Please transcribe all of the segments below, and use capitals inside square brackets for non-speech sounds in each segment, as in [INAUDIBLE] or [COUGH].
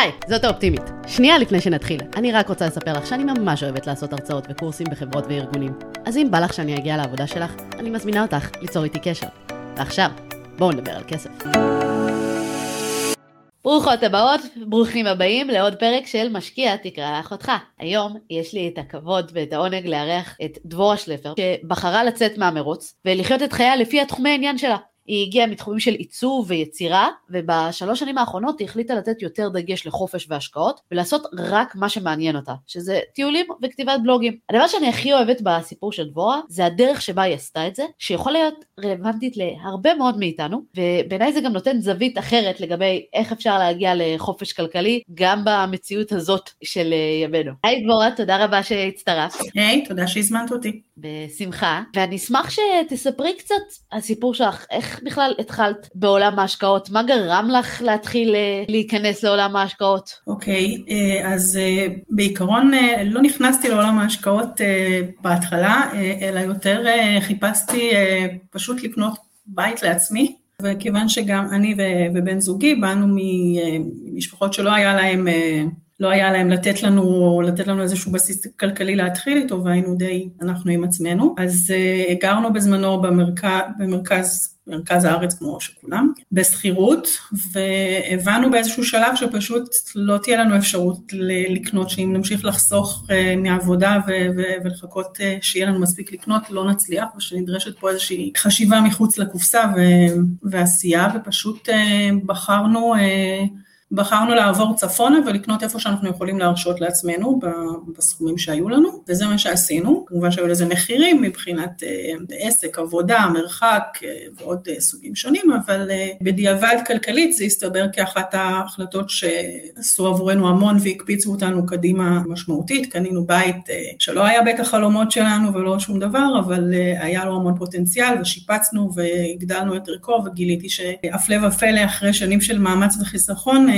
היי, זאת האופטימית. שנייה לפני שנתחיל, אני רק רוצה לספר לך שאני ממש אוהבת לעשות הרצאות וקורסים בחברות וארגונים. אז אם בא לך שאני אגיע לעבודה שלך, אני מזמינה אותך ליצור איתי קשר. ועכשיו, בואו נדבר על כסף. ברוכות הבאות, ברוכים הבאים לעוד פרק של משקיע תקרא אחותך. היום יש לי את הכבוד ואת העונג לארח את דבורה שלפר, שבחרה לצאת מהמרוץ ולחיות את חייה לפי התחומי העניין שלה. היא הגיעה מתחומים של עיצוב ויצירה, ובשלוש שנים האחרונות היא החליטה לתת יותר דגש לחופש והשקעות, ולעשות רק מה שמעניין אותה, שזה טיולים וכתיבת בלוגים. הדבר שאני הכי אוהבת בסיפור של דבורה, זה הדרך שבה היא עשתה את זה, שיכול להיות רלוונטית להרבה מאוד מאיתנו, ובעיניי זה גם נותן זווית אחרת לגבי איך אפשר להגיע לחופש כלכלי, גם במציאות הזאת של ימינו. היי דבורה, תודה רבה שהצטרפת. היי, hey, תודה שהזמנת אותי. בשמחה, ואני אשמח שתספרי קצת על סיפור שלך, איך בכלל התחלת בעולם ההשקעות, מה גרם לך להתחיל אה, להיכנס לעולם ההשקעות? אוקיי, okay, אה, אז אה, בעיקרון לא נכנסתי לעולם ההשקעות בהתחלה, אלא יותר חיפשתי פשוט לקנות בית לעצמי, וכיוון שגם אני ובן זוגי באנו ממשפחות שלא היה להם לא היה להם לתת לנו, לתת לנו איזשהו בסיס כלכלי להתחיל איתו, והיינו די, אנחנו עם עצמנו. אז גרנו בזמנו במרכז, במרכז, במרכז הארץ כמו שכולם, בשכירות, והבנו באיזשהו שלב שפשוט לא תהיה לנו אפשרות לקנות, שאם נמשיך לחסוך uh, מהעבודה ולחכות uh, שיהיה לנו מספיק לקנות, לא נצליח, ושנדרשת פה איזושהי חשיבה מחוץ לקופסה ועשייה, ופשוט uh, בחרנו בחרנו לעבור צפונה ולקנות איפה שאנחנו יכולים להרשות לעצמנו בסכומים שהיו לנו, וזה מה שעשינו. כמובן שהיו לזה מחירים מבחינת אה, עסק, עבודה, מרחק אה, ועוד אה, סוגים שונים, אבל בדיעבד כלכלית זה הסתבר כאחת ההחלטות שעשו עבורנו המון והקפיצו אותנו קדימה משמעותית. קנינו בית שלא היה בית החלומות שלנו ולא שום דבר, אבל היה לו המון פוטנציאל ושיפצנו והגדלנו את ערכו וגיליתי שהפלא ופלא אחרי שנים של מאמץ וחיסכון,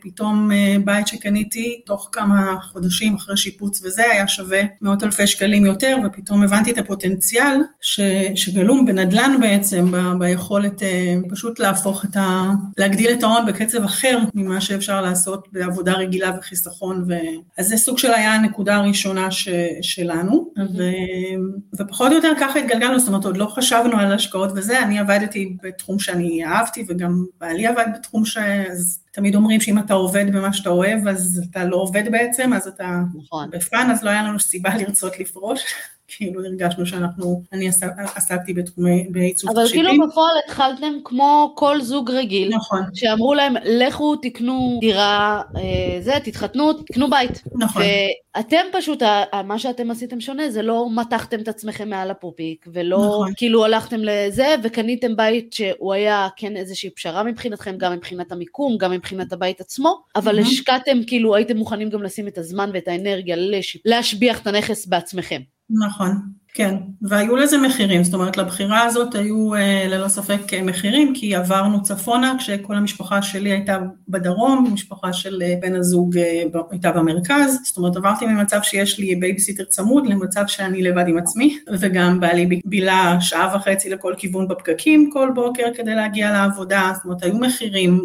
פתאום אה, בית שקניתי תוך כמה חודשים אחרי שיפוץ וזה היה שווה מאות אלפי שקלים יותר ופתאום הבנתי את הפוטנציאל ש, שגלום בנדל"ן בעצם, ב, ביכולת אה, פשוט להפוך את ה... להגדיל את ההון בקצב אחר ממה שאפשר לעשות בעבודה רגילה וחיסכון ו... אז זה סוג של היה הנקודה הראשונה ש, שלנו mm-hmm. ו, ופחות או יותר ככה התגלגלנו, זאת אומרת עוד לא חשבנו על השקעות וזה, אני עבדתי בתחום שאני אהבתי וגם בעלי עבד בתחום ש... אז תמיד אומרים שאם אתה עובד במה שאתה אוהב, אז אתה לא עובד בעצם, אז אתה נכון. בפאן, אז לא היה לנו סיבה לרצות לפרוש. כאילו הרגשנו שאנחנו, אני עסקתי בתחומי, בעיצוב תכשיטים. אבל כאילו בפועל התחלתם כמו כל זוג רגיל. נכון. שאמרו להם, לכו תקנו דירה, אה, זה, תתחתנו, תקנו בית. נכון. ואתם פשוט, מה שאתם עשיתם שונה, זה לא מתחתם את עצמכם מעל הפופיק, ולא נכון. כאילו הלכתם לזה, וקניתם בית שהוא היה כן איזושהי פשרה מבחינתכם, גם מבחינת המיקום, גם מבחינת הבית עצמו, אבל השקעתם, כאילו הייתם מוכנים גם לשים את הזמן ואת האנרגיה להשביח את הנכס בעצמכם. נכון, כן, והיו לזה מחירים, זאת אומרת לבחירה הזאת היו אה, ללא ספק אה, מחירים, כי עברנו צפונה כשכל המשפחה שלי הייתה בדרום, המשפחה של אה, בן הזוג הייתה במרכז, זאת אומרת עברתי ממצב שיש לי בייביסיטר צמוד למצב שאני לבד עם עצמי, וגם בעלי בילה שעה וחצי לכל כיוון בפקקים כל בוקר כדי להגיע לעבודה, זאת אומרת היו מחירים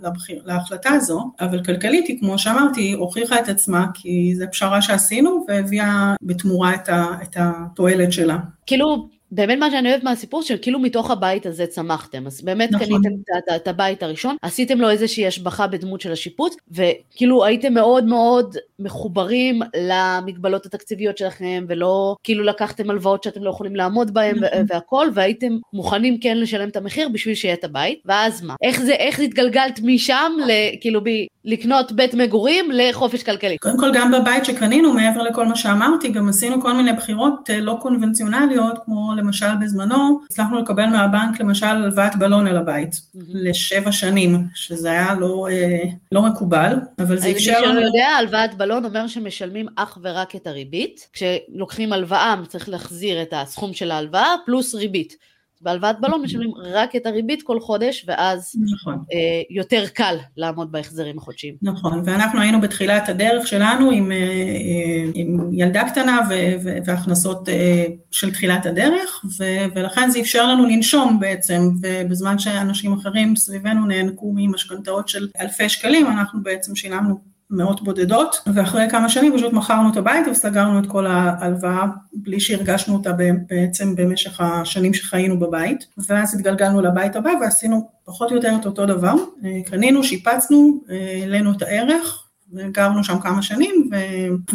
לבחיר, להחלטה הזו, אבל כלכלית היא כמו שאמרתי הוכיחה את עצמה, כי זו פשרה שעשינו והביאה בתמורה את ה... את ה התועלת שלה. כאילו, באמת מה שאני אוהבת מהסיפור שכאילו מתוך הבית הזה צמחתם, אז באמת נכון. קניתם את, את הבית הראשון, עשיתם לו איזושהי השבחה בדמות של השיפוץ, וכאילו הייתם מאוד מאוד מחוברים למגבלות התקציביות שלכם, ולא כאילו לקחתם הלוואות שאתם לא יכולים לעמוד בהן נכון. והכל, והייתם מוכנים כן לשלם את המחיר בשביל שיהיה את הבית, ואז מה? איך זה, איך התגלגלת משם, כאילו ב... לקנות בית מגורים לחופש כלכלי? קודם כל גם בבית שקנינו, מעבר לכל מה שאמרתי, גם עשינו כל מיני בחירות אה, לא קונבנציונליות, כמו למשל בזמנו, הצלחנו לקבל מהבנק למשל הלוואת בלון אל הבית. לשבע שנים, שזה היה לא, אה, לא מקובל, אבל זה אפשר... שלא יודע, הלוואת בלון אומר שמשלמים אך ורק את הריבית, כשלוקחים הלוואה צריך להחזיר את הסכום של ההלוואה פלוס ריבית. בהלוואת בלון משלמים רק את הריבית כל חודש, ואז נכון. אה, יותר קל לעמוד בהחזרים החודשיים. נכון, ואנחנו היינו בתחילת הדרך שלנו עם, אה, אה, עם ילדה קטנה והכנסות אה, של תחילת הדרך, ולכן זה אפשר לנו לנשום בעצם, ובזמן שאנשים אחרים סביבנו נאנקו ממשכנתאות של אלפי שקלים, אנחנו בעצם שילמנו מאות בודדות, ואחרי כמה שנים פשוט מכרנו את הבית וסגרנו את כל ההלוואה בלי שהרגשנו אותה בעצם במשך השנים שחיינו בבית, ואז התגלגלנו לבית הבא ועשינו פחות או יותר את אותו דבר, קנינו, שיפצנו, העלינו את הערך, וגרנו שם כמה שנים ו...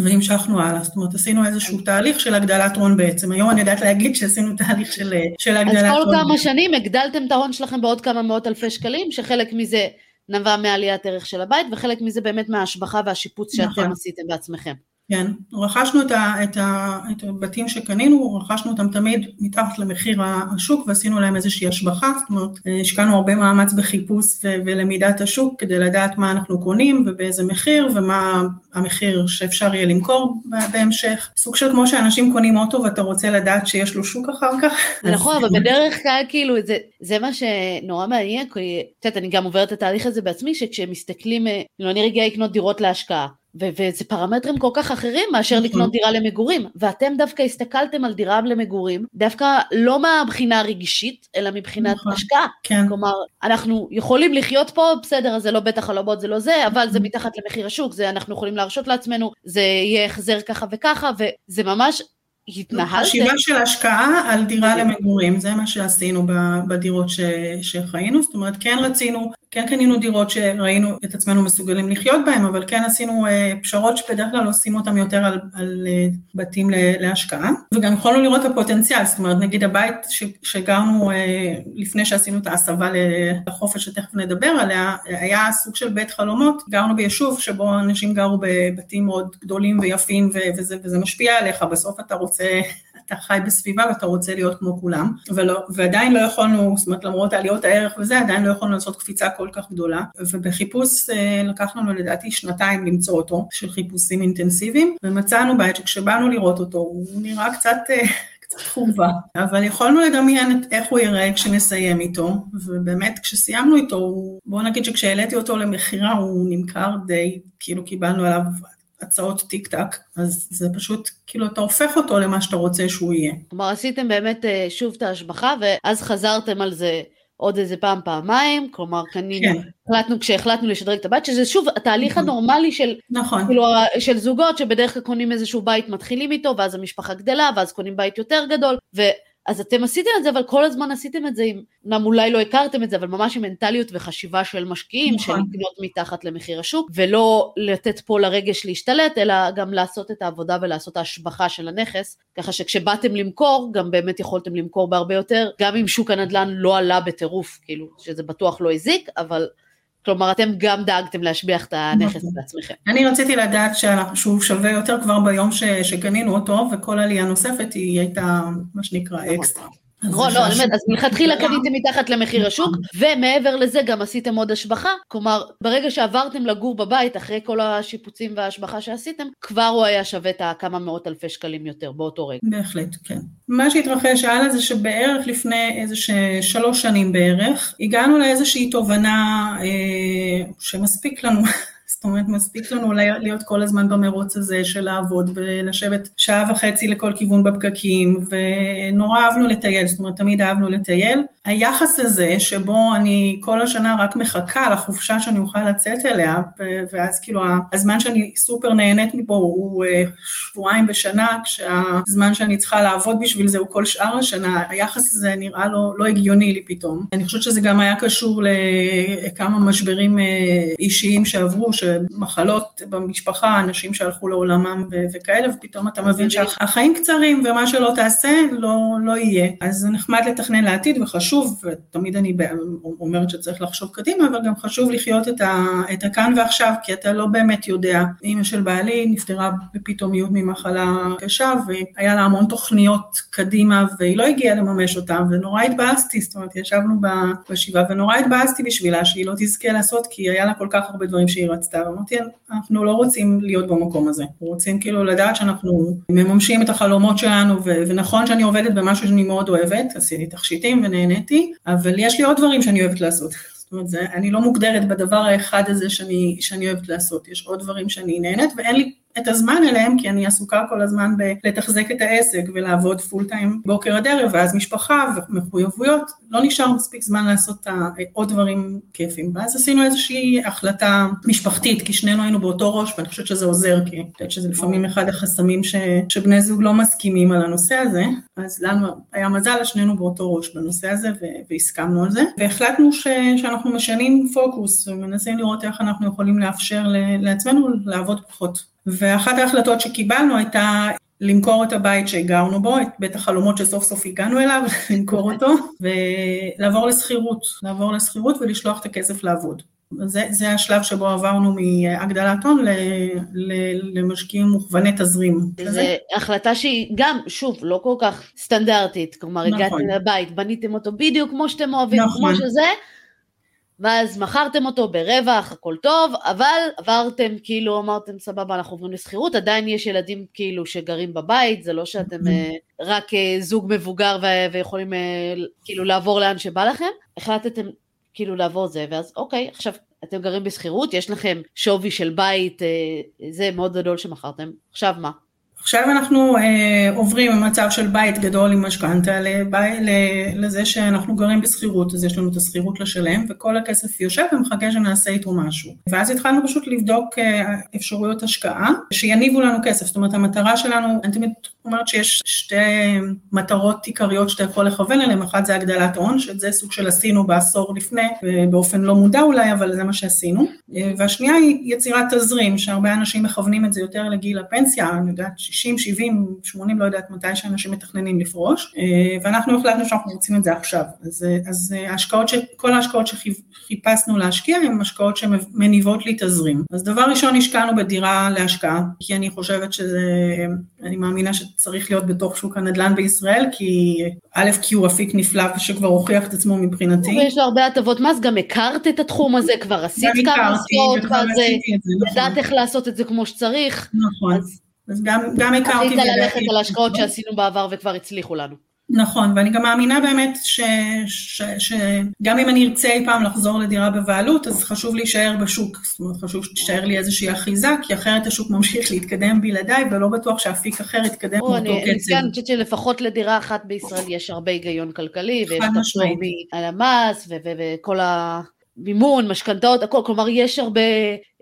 והמשכנו הלאה, זאת אומרת עשינו איזשהו תהליך של הגדלת הון בעצם, היום אני יודעת להגיד שעשינו תהליך של, של הגדלת הון. אז כל כמה שנים הגדלתם את ההון שלכם בעוד כמה מאות אלפי שקלים, שחלק מזה נבע מעליית ערך של הבית, וחלק מזה באמת מההשבחה והשיפוץ שאתם נכון. עשיתם בעצמכם. כן, רכשנו את, ה, את, ה, את הבתים שקנינו, רכשנו אותם תמיד מתחת למחיר השוק ועשינו להם איזושהי השבחה, זאת אומרת, השקענו הרבה מאמץ בחיפוש ו, ולמידת השוק כדי לדעת מה אנחנו קונים ובאיזה מחיר ומה המחיר שאפשר יהיה למכור בהמשך. סוג של כמו שאנשים קונים אוטו ואתה רוצה לדעת שיש לו שוק אחר כך. [LAUGHS] נכון, אבל בדרך כלל כאילו זה, זה מה שנורא מעניין, כי את יודעת, אני גם עוברת את התהליך הזה בעצמי, שכשמסתכלים, לא אני רגילה לקנות דירות להשקעה. ו- וזה פרמטרים כל כך אחרים מאשר נכון. לקנות דירה למגורים, ואתם דווקא הסתכלתם על דירה למגורים, דווקא לא מהבחינה הרגשית, אלא מבחינת נכון. השקעה. כן. כלומר, אנחנו יכולים לחיות פה, בסדר, זה לא בית החלומות, זה לא זה, אבל זה מתחת למחיר השוק, זה אנחנו יכולים להרשות לעצמנו, זה יהיה החזר ככה וככה, וזה ממש התנהלתם? חשיבה של השקעה על דירה למגורים, זה מה שעשינו בדירות ש, שחיינו, זאת אומרת כן רצינו, כן קנינו דירות שראינו את עצמנו מסוגלים לחיות בהן, אבל כן עשינו אה, פשרות שבדרך כלל עושים אותן יותר על, על אה, בתים להשקעה, וגם יכולנו לראות את הפוטנציאל, זאת אומרת נגיד הבית ש, שגרנו אה, לפני שעשינו את ההסבה לחופש שתכף נדבר עליה, היה סוג של בית חלומות, גרנו ביישוב שבו אנשים גרו בבתים מאוד גדולים ויפים וזה, וזה משפיע עליך, בסוף אתה רוצה רוצה, אתה חי בסביבה ואתה רוצה להיות כמו כולם, ולא, ועדיין לא יכולנו, זאת אומרת למרות עליות הערך וזה, עדיין לא יכולנו לעשות קפיצה כל כך גדולה, ובחיפוש אה, לקח לנו לדעתי שנתיים למצוא אותו, של חיפושים אינטנסיביים, ומצאנו בית שכשבאנו לראות אותו, הוא נראה קצת... אה, קצת חובה, אבל יכולנו לדמיין איך הוא ייראה כשנסיים איתו, ובאמת כשסיימנו איתו, בואו נגיד שכשהעליתי אותו למכירה הוא נמכר די, כאילו קיבלנו עליו הצעות טיק טק, אז זה פשוט, כאילו אתה הופך אותו למה שאתה רוצה שהוא יהיה. כלומר עשיתם באמת אה, שוב את ההשבחה ואז חזרתם על זה עוד איזה פעם פעמיים, כלומר קנינו, כן. החלטנו כשהחלטנו לשדרג את הבית, שזה שוב התהליך נכון. הנורמלי של, נכון. כאילו, של זוגות שבדרך כלל קונים איזשהו בית מתחילים איתו ואז המשפחה גדלה ואז קונים בית יותר גדול ו... אז אתם עשיתם את זה, אבל כל הזמן עשיתם את זה אמנם אולי לא הכרתם את זה, אבל ממש עם מנטליות וחשיבה של משקיעים, נכון. של לקנות מתחת למחיר השוק, ולא לתת פה לרגש להשתלט, אלא גם לעשות את העבודה ולעשות ההשבחה של הנכס, ככה שכשבאתם למכור, גם באמת יכולתם למכור בהרבה יותר, גם אם שוק הנדל"ן לא עלה בטירוף, כאילו, שזה בטוח לא הזיק, אבל... כלומר, אתם גם דאגתם להשביח את הנכס נכון. בעצמכם. אני רציתי לדעת שהוא שווה יותר כבר ביום שקנינו אותו, וכל עלייה נוספת היא הייתה, מה שנקרא, נכון. אקסטרה. נכון, לא, באמת, אז מלכתחילה קניתם מתחת למחיר השוק, ומעבר לזה גם עשיתם עוד השבחה, כלומר, ברגע שעברתם לגור בבית, אחרי כל השיפוצים וההשבחה שעשיתם, כבר הוא היה שווה את הכמה מאות אלפי שקלים יותר באותו רגע. בהחלט, כן. מה שהתרחש הלאה זה שבערך לפני איזה שלוש שנים בערך, הגענו לאיזושהי תובנה אה, שמספיק לנו זאת אומרת, מספיק לנו להיות כל הזמן במרוץ הזה של לעבוד ולשבת שעה וחצי לכל כיוון בפקקים, ונורא אהבנו לטייל, זאת אומרת, תמיד אהבנו לטייל. היחס הזה, שבו אני כל השנה רק מחכה לחופשה שאני אוכל לצאת אליה, ואז כאילו הזמן שאני סופר נהנית מפה הוא אה, שבועיים בשנה, כשהזמן שאני צריכה לעבוד בשביל זה הוא כל שאר השנה, היחס הזה נראה לא, לא הגיוני לי פתאום. אני חושבת שזה גם היה קשור לכמה משברים אה, אישיים שעברו, שמחלות במשפחה, אנשים שהלכו לעולמם ו- וכאלה, ופתאום אתה מבין שהחיים קצרים ומה שלא תעשה לא, לא יהיה. אז זה נחמד לתכנן לעתיד וחשוב, ותמיד אני אומרת שצריך לחשוב קדימה, אבל גם חשוב לחיות את, ה- את הכאן ועכשיו, כי אתה לא באמת יודע. אימא של בעלי נפטרה בפתאומיות ממחלה קשה, והיה לה המון תוכניות קדימה, והיא לא הגיעה לממש אותן, ונורא התבאסתי, זאת אומרת, ישבנו בשבעה ונורא התבאסתי בשבילה שהיא לא תזכה לעשות, כי היה לה כל כך הרבה דברים שהיא רצתה המצב, אמרתי, אנחנו לא רוצים להיות במקום הזה, אנחנו רוצים כאילו לדעת שאנחנו מממשים את החלומות שלנו, ונכון שאני עובדת במשהו שאני מאוד אוהבת, עשיתי תכשיטים ונהניתי, אבל יש לי עוד דברים שאני אוהבת לעשות. זאת אומרת, זה, אני לא מוגדרת בדבר האחד הזה שאני, שאני אוהבת לעשות, יש עוד דברים שאני נהנית ואין לי את הזמן אליהם, כי אני עסוקה כל הזמן בלתחזק את העסק ולעבוד פול טיים בוקר עד ערב, ואז משפחה ומחויבויות, לא נשאר מספיק זמן לעשות עוד דברים כיפים. ואז עשינו איזושהי החלטה משפחתית, כי שנינו היינו באותו ראש, ואני חושבת שזה עוזר, כי אני חושבת שזה לפעמים אחד החסמים ש, שבני זוג לא מסכימים על הנושא הזה, אז לנו היה מזל, שנינו באותו ראש בנושא הזה, והסכמנו על זה, והחלטנו ש, שאנחנו משנים פוקוס, ומנסים לראות איך אנחנו יכולים לאפשר לעצמנו לעבוד פחות. ואחת ההחלטות שקיבלנו הייתה למכור את הבית שהגרנו בו, את בית החלומות שסוף סוף הגענו אליו, [LAUGHS] למכור אותו, ולעבור לשכירות, לעבור לשכירות ולשלוח את הכסף לעבוד. זה, זה השלב שבו עברנו מהגדלת הון למשקיעים מוכווני תזרים. זו החלטה שהיא גם, שוב, לא כל כך סטנדרטית, כלומר נכון. הגעתם לבית, בניתם אותו בדיוק כמו שאתם אוהבים, נכון. כמו שזה, ואז מכרתם אותו ברווח, הכל טוב, אבל עברתם, כאילו אמרתם סבבה, אנחנו עוברים לשכירות, עדיין יש ילדים כאילו שגרים בבית, זה לא שאתם uh, רק uh, זוג מבוגר ו- ויכולים uh, כאילו לעבור לאן שבא לכם, החלטתם כאילו לעבור זה, ואז אוקיי, עכשיו אתם גרים בשכירות, יש לכם שווי של בית, זה מאוד גדול שמכרתם, עכשיו מה? עכשיו אנחנו אה, עוברים ממצב של בית גדול עם משכנתה לזה שאנחנו גרים בשכירות, אז יש לנו את השכירות לשלם, וכל הכסף יושב ומחכה שנעשה איתו משהו. ואז התחלנו פשוט לבדוק אה, אפשרויות השקעה שיניבו לנו כסף, זאת אומרת המטרה שלנו, אני תמיד אומרת שיש שתי מטרות עיקריות שאתה יכול לכוון אליהן, אחת זה הגדלת הון, שזה סוג של עשינו בעשור לפני, באופן לא מודע אולי, אבל זה מה שעשינו, אה, והשנייה היא יצירת תזרים, שהרבה אנשים מכוונים את זה יותר לגיל הפנסיה, אני יודעת 60, 70, 80, לא יודעת מתי שאנשים מתכננים לפרוש, אה, ואנחנו החלטנו שאנחנו רוצים את זה עכשיו. אז, אה, אז אה, ההשקעות, ש, כל ההשקעות שחיפשנו להשקיע הן השקעות שמניבות לי תזרים. אז דבר ראשון השקענו בדירה להשקעה, כי אני חושבת שזה, אני מאמינה שצריך להיות בתוך שוק הנדל"ן בישראל, כי א', כי הוא אפיק נפלא שכבר הוכיח את עצמו מבחינתי. ויש לו הרבה הטבות מס, גם הכרת את התחום הזה, כבר עשית כמה עשרות, נכון. ידעת איך לעשות את זה כמו שצריך. נכון. אז... אז גם, גם הכרתי... החליטה ללכת על השקעות שעשינו בעבר וכבר הצליחו לנו. נכון, ואני גם מאמינה באמת שגם אם אני ארצה אי פעם לחזור לדירה בבעלות, אז חשוב להישאר בשוק, זאת אומרת חשוב שתישאר לי איזושהי אחיזה, כי אחרת השוק ממשיך להתקדם בלעדיי, ולא בטוח שאפיק אחר יתקדם באותו קצב. אני חושבת שלפחות לדירה אחת בישראל יש הרבה היגיון כלכלי, ויש את הפטור על המס, וכל ה... מימון, משכנתאות, הכל, כלומר יש הרבה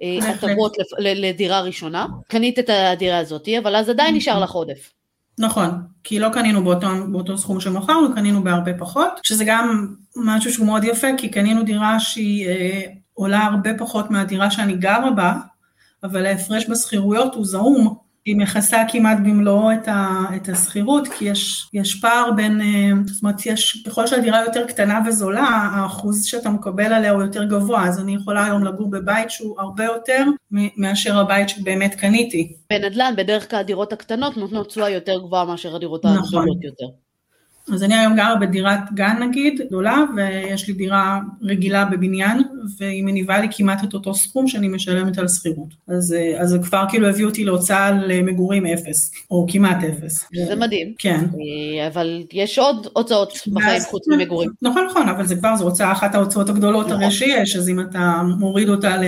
אה, הטבות לדירה ראשונה. קנית את הדירה הזאת, אבל אז עדיין נכון. נשאר לך עודף. נכון, כי לא קנינו באותו, באותו סכום שמכרנו, קנינו בהרבה פחות, שזה גם משהו שהוא מאוד יפה, כי קנינו דירה שהיא אה, עולה הרבה פחות מהדירה שאני גרה בה, אבל ההפרש בשכירויות הוא זעום, היא מכסה כמעט במלואו את, את השכירות, כי יש, יש פער בין, אה, זאת אומרת, יש, ככל שהדירה יותר קטנה וזולה, האחוז שאתה מקבל עליה הוא יותר גבוה, אז אני יכולה היום לגור בבית שהוא הרבה יותר מאשר הבית שבאמת קניתי. בנדל"ן, בדרך כלל הדירות הקטנות נותנות תשואה יותר גבוהה מאשר הדירות נכון. הגדולות יותר. אז אני היום גרה בדירת גן נגיד, גדולה, ויש לי דירה רגילה בבניין, והיא מניבה לי כמעט את אותו סכום שאני משלמת על שכירות. אז, אז זה כבר כאילו הביא אותי להוצאה למגורים אפס, או כמעט אפס. זה מדהים. כן. אה, אבל יש עוד הוצאות בחיים חוץ ממגורים. נכון, נכון, אבל זה כבר, זו הוצאה אחת ההוצאות הגדולות הרי נכון. שיש, אז אם אתה מוריד אותה ל...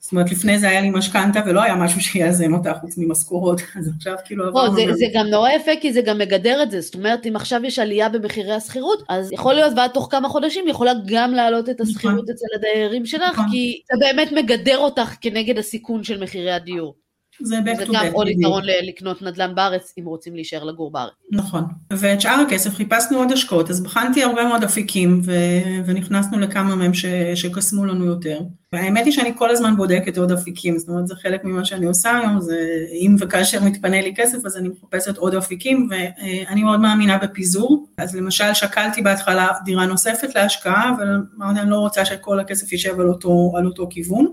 זאת אומרת, לפני זה היה לי משכנתה ולא היה משהו שיאזן אותה חוץ ממשכורות, [LAUGHS] אז עכשיו כאילו עברנו... זה, זה גם נורא יפה כי זה גם מגדר את זה, זאת אומרת, אם עכשיו יש עלייה במחירי השכירות, אז יכול להיות ועד תוך כמה חודשים יכולה גם להעלות את השכירות נכון. אצל הדיירים שלך, נכון. כי זה באמת מגדר אותך כנגד הסיכון של מחירי הדיור. זה back to back. זה גם עוד יתרון לקנות נדל"ן בארץ, אם רוצים להישאר לגור בארץ. נכון. ואת שאר הכסף חיפשנו עוד השקעות, אז בחנתי הרבה מאוד אפיקים, ו- ונכנסנו לכמה מהם ש- שקסמו לנו יותר. והאמת היא שאני כל הזמן בודקת עוד אפיקים, זאת אומרת זה חלק ממה שאני עושה היום, זה אם וכאשר מתפנה לי כסף אז אני מחפשת עוד אפיקים ואני מאוד מאמינה בפיזור, אז למשל שקלתי בהתחלה דירה נוספת להשקעה, אבל אמרתי אני לא רוצה שכל הכסף יישב על אותו, על אותו כיוון,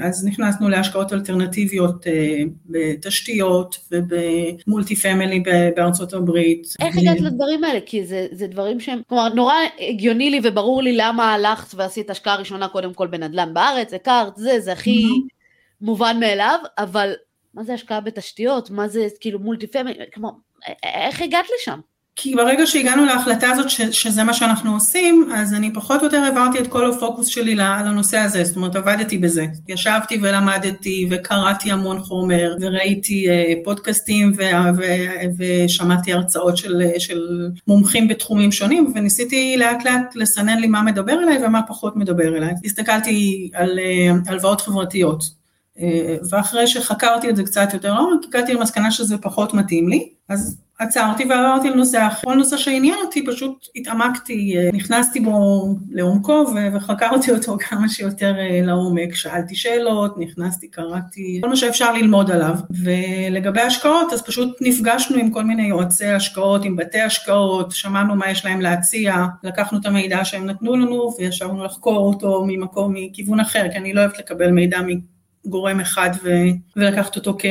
אז נכנסנו להשקעות אלטרנטיביות אה, בתשתיות וב multi family בארצות הברית. איך הגעת לדברים האלה? כי זה, זה דברים שהם, כלומר נורא הגיוני לי וברור לי למה הלכת ועשית השקעה ראשונה קודם כל בנדל"ן בארץ, הכרת, זה, זה הכי מובן מאליו, אבל מה זה השקעה בתשתיות? מה זה כאילו multi family? כמו, איך הגעת לשם? כי ברגע שהגענו להחלטה הזאת ש, שזה מה שאנחנו עושים, אז אני פחות או יותר העברתי את כל הפוקוס שלי לנושא הזה, זאת אומרת עבדתי בזה. ישבתי ולמדתי וקראתי המון חומר וראיתי אה, פודקאסטים ו, ו, ושמעתי הרצאות של, של מומחים בתחומים שונים וניסיתי לאט לאט לסנן לי מה מדבר אליי ומה פחות מדבר אליי. הסתכלתי על uh, הלוואות חברתיות. Uh, ואחרי שחקרתי את זה קצת יותר לעומק, הגעתי למסקנה שזה פחות מתאים לי, אז עצרתי ועברתי לנושא אחר. כל נושא שעניין אותי, פשוט התעמקתי, אה, נכנסתי בו לעומקו וחקרתי אותו [LAUGHS] כמה שיותר אה, לעומק. שאלתי שאלות, נכנסתי, קראתי, כל מה שאפשר ללמוד עליו. ולגבי השקעות, אז פשוט נפגשנו עם כל מיני יועצי השקעות, עם בתי השקעות, שמענו מה יש להם להציע, לקחנו את המידע שהם נתנו לנו וישבנו לחקור אותו ממקום, מכיוון אחר, כי אני לא אוהבת לקבל מידע גורם אחד ו... ולקחת אותו כ...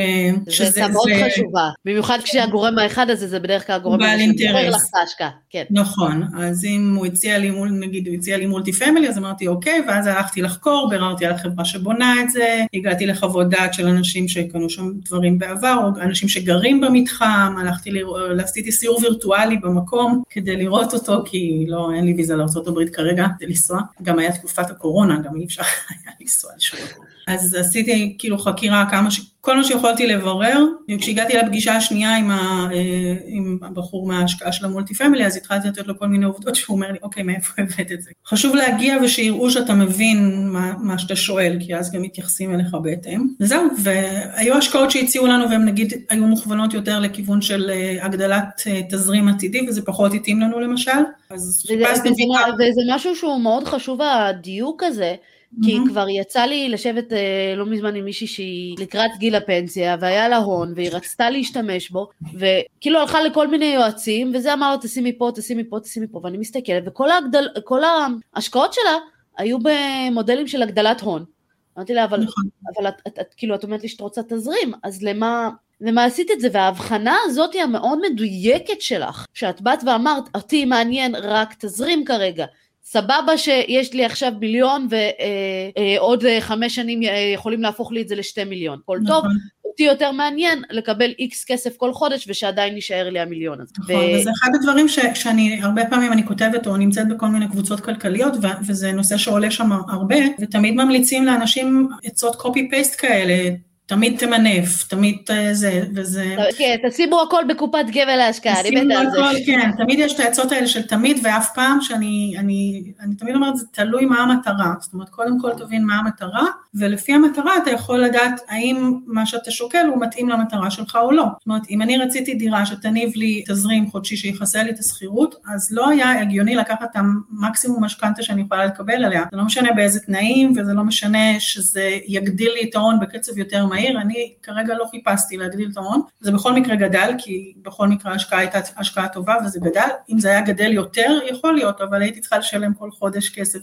שזה מאוד זה... חשובה, במיוחד כשהגורם האחד הזה זה בדרך כלל הגורם שמוכר לך את ההשקעה, כן. נכון, אז אם הוא הציע לי, מול, נגיד הוא הציע לי מולטי פמילי, אז אמרתי אוקיי, ואז הלכתי לחקור, ביררתי על החברה שבונה את זה, הגעתי לחוות דעת של אנשים שקנו שם דברים בעבר, או אנשים שגרים במתחם, הלכתי, לראות, עשיתי סיור וירטואלי במקום כדי לראות אותו, כי לא, אין לי ויזה לארה"ב כרגע, כדי לנסוע, גם היה תקופת הקורונה, גם אי אפשר [LAUGHS] היה לנסוע לשום מקום. אז עשיתי כאילו חקירה כמה ש... כל מה שיכולתי לברר, וכשהגעתי לפגישה השנייה עם, ה... אה, עם הבחור מההשקעה של המולטי פמילי, אז התחלתי לתת לו כל מיני עובדות שהוא אומר לי, אוקיי, מאיפה [LAUGHS] הבאת את זה? חשוב להגיע ושיראו שאתה מבין מה, מה שאתה שואל, כי אז גם מתייחסים אליך בהתאם. וזהו, והיו השקעות שהציעו לנו, והן נגיד היו מוכוונות יותר לכיוון של אה, הגדלת אה, תזרים עתידי, וזה פחות התאים לנו למשל. אז חיפשתי... וזה משהו שהוא מאוד חשוב, הדיוק הזה. כי mm-hmm. כבר יצא לי לשבת אה, לא מזמן עם מישהי שהיא לקראת גיל הפנסיה, והיה לה הון, והיא רצתה להשתמש בו, וכאילו הלכה לכל מיני יועצים, וזה אמר לה תשימי פה, תשימי פה, תשימי פה, ואני מסתכלת, וכל הגדל, ההשקעות שלה היו במודלים של הגדלת הון. אמרתי לה, אבל, נכון. אבל את, את, את, כאילו, את אומרת לי שאת רוצה תזרים, אז למה, למה עשית את זה? וההבחנה הזאת היא המאוד מדויקת שלך, שאת באת ואמרת, אותי מעניין רק תזרים כרגע, סבבה שיש לי עכשיו מיליון ועוד אה, אה, חמש שנים אה, יכולים להפוך לי את זה לשתי מיליון, כל נכון. טוב, אותי יותר מעניין לקבל איקס כסף כל חודש ושעדיין יישאר לי המיליון הזה. נכון, ו... וזה אחד הדברים ש, שאני, הרבה פעמים אני כותבת או נמצאת בכל מיני קבוצות כלכליות, ו, וזה נושא שעולה שם הרבה, ותמיד ממליצים לאנשים עצות קופי פייסט כאלה, תמיד תמנף, תמיד אה, זה, וזה... כן, תשימו הכל בקופת גמל להשקעה, אני מתה על זה. כן, תמיד יש את העצות האלה של תמיד ואף פעם, שאני אני, אני תמיד אומרת, זה תלוי מה המטרה. זאת אומרת, קודם כל תבין מה המטרה, ולפי המטרה אתה יכול לדעת האם מה שאתה שוקל הוא מתאים למטרה שלך או לא. זאת אומרת, אם אני רציתי דירה שתניב לי תזרים חודשי שיכסה לי את השכירות, אז לא היה הגיוני לקחת את המקסימום משכנתה שאני יכולה לקבל עליה. זה לא משנה באיזה תנאים, וזה לא משנה שזה יגדיל לי את ההון בקצב יותר מהיר, אני כרגע לא חיפשתי להגדיל את ההון, זה בכל מקרה גדל, כי בכל מקרה ההשקעה הייתה השקעה טובה וזה גדל, אם זה היה גדל יותר, יכול להיות, אבל הייתי צריכה לשלם כל חודש כסף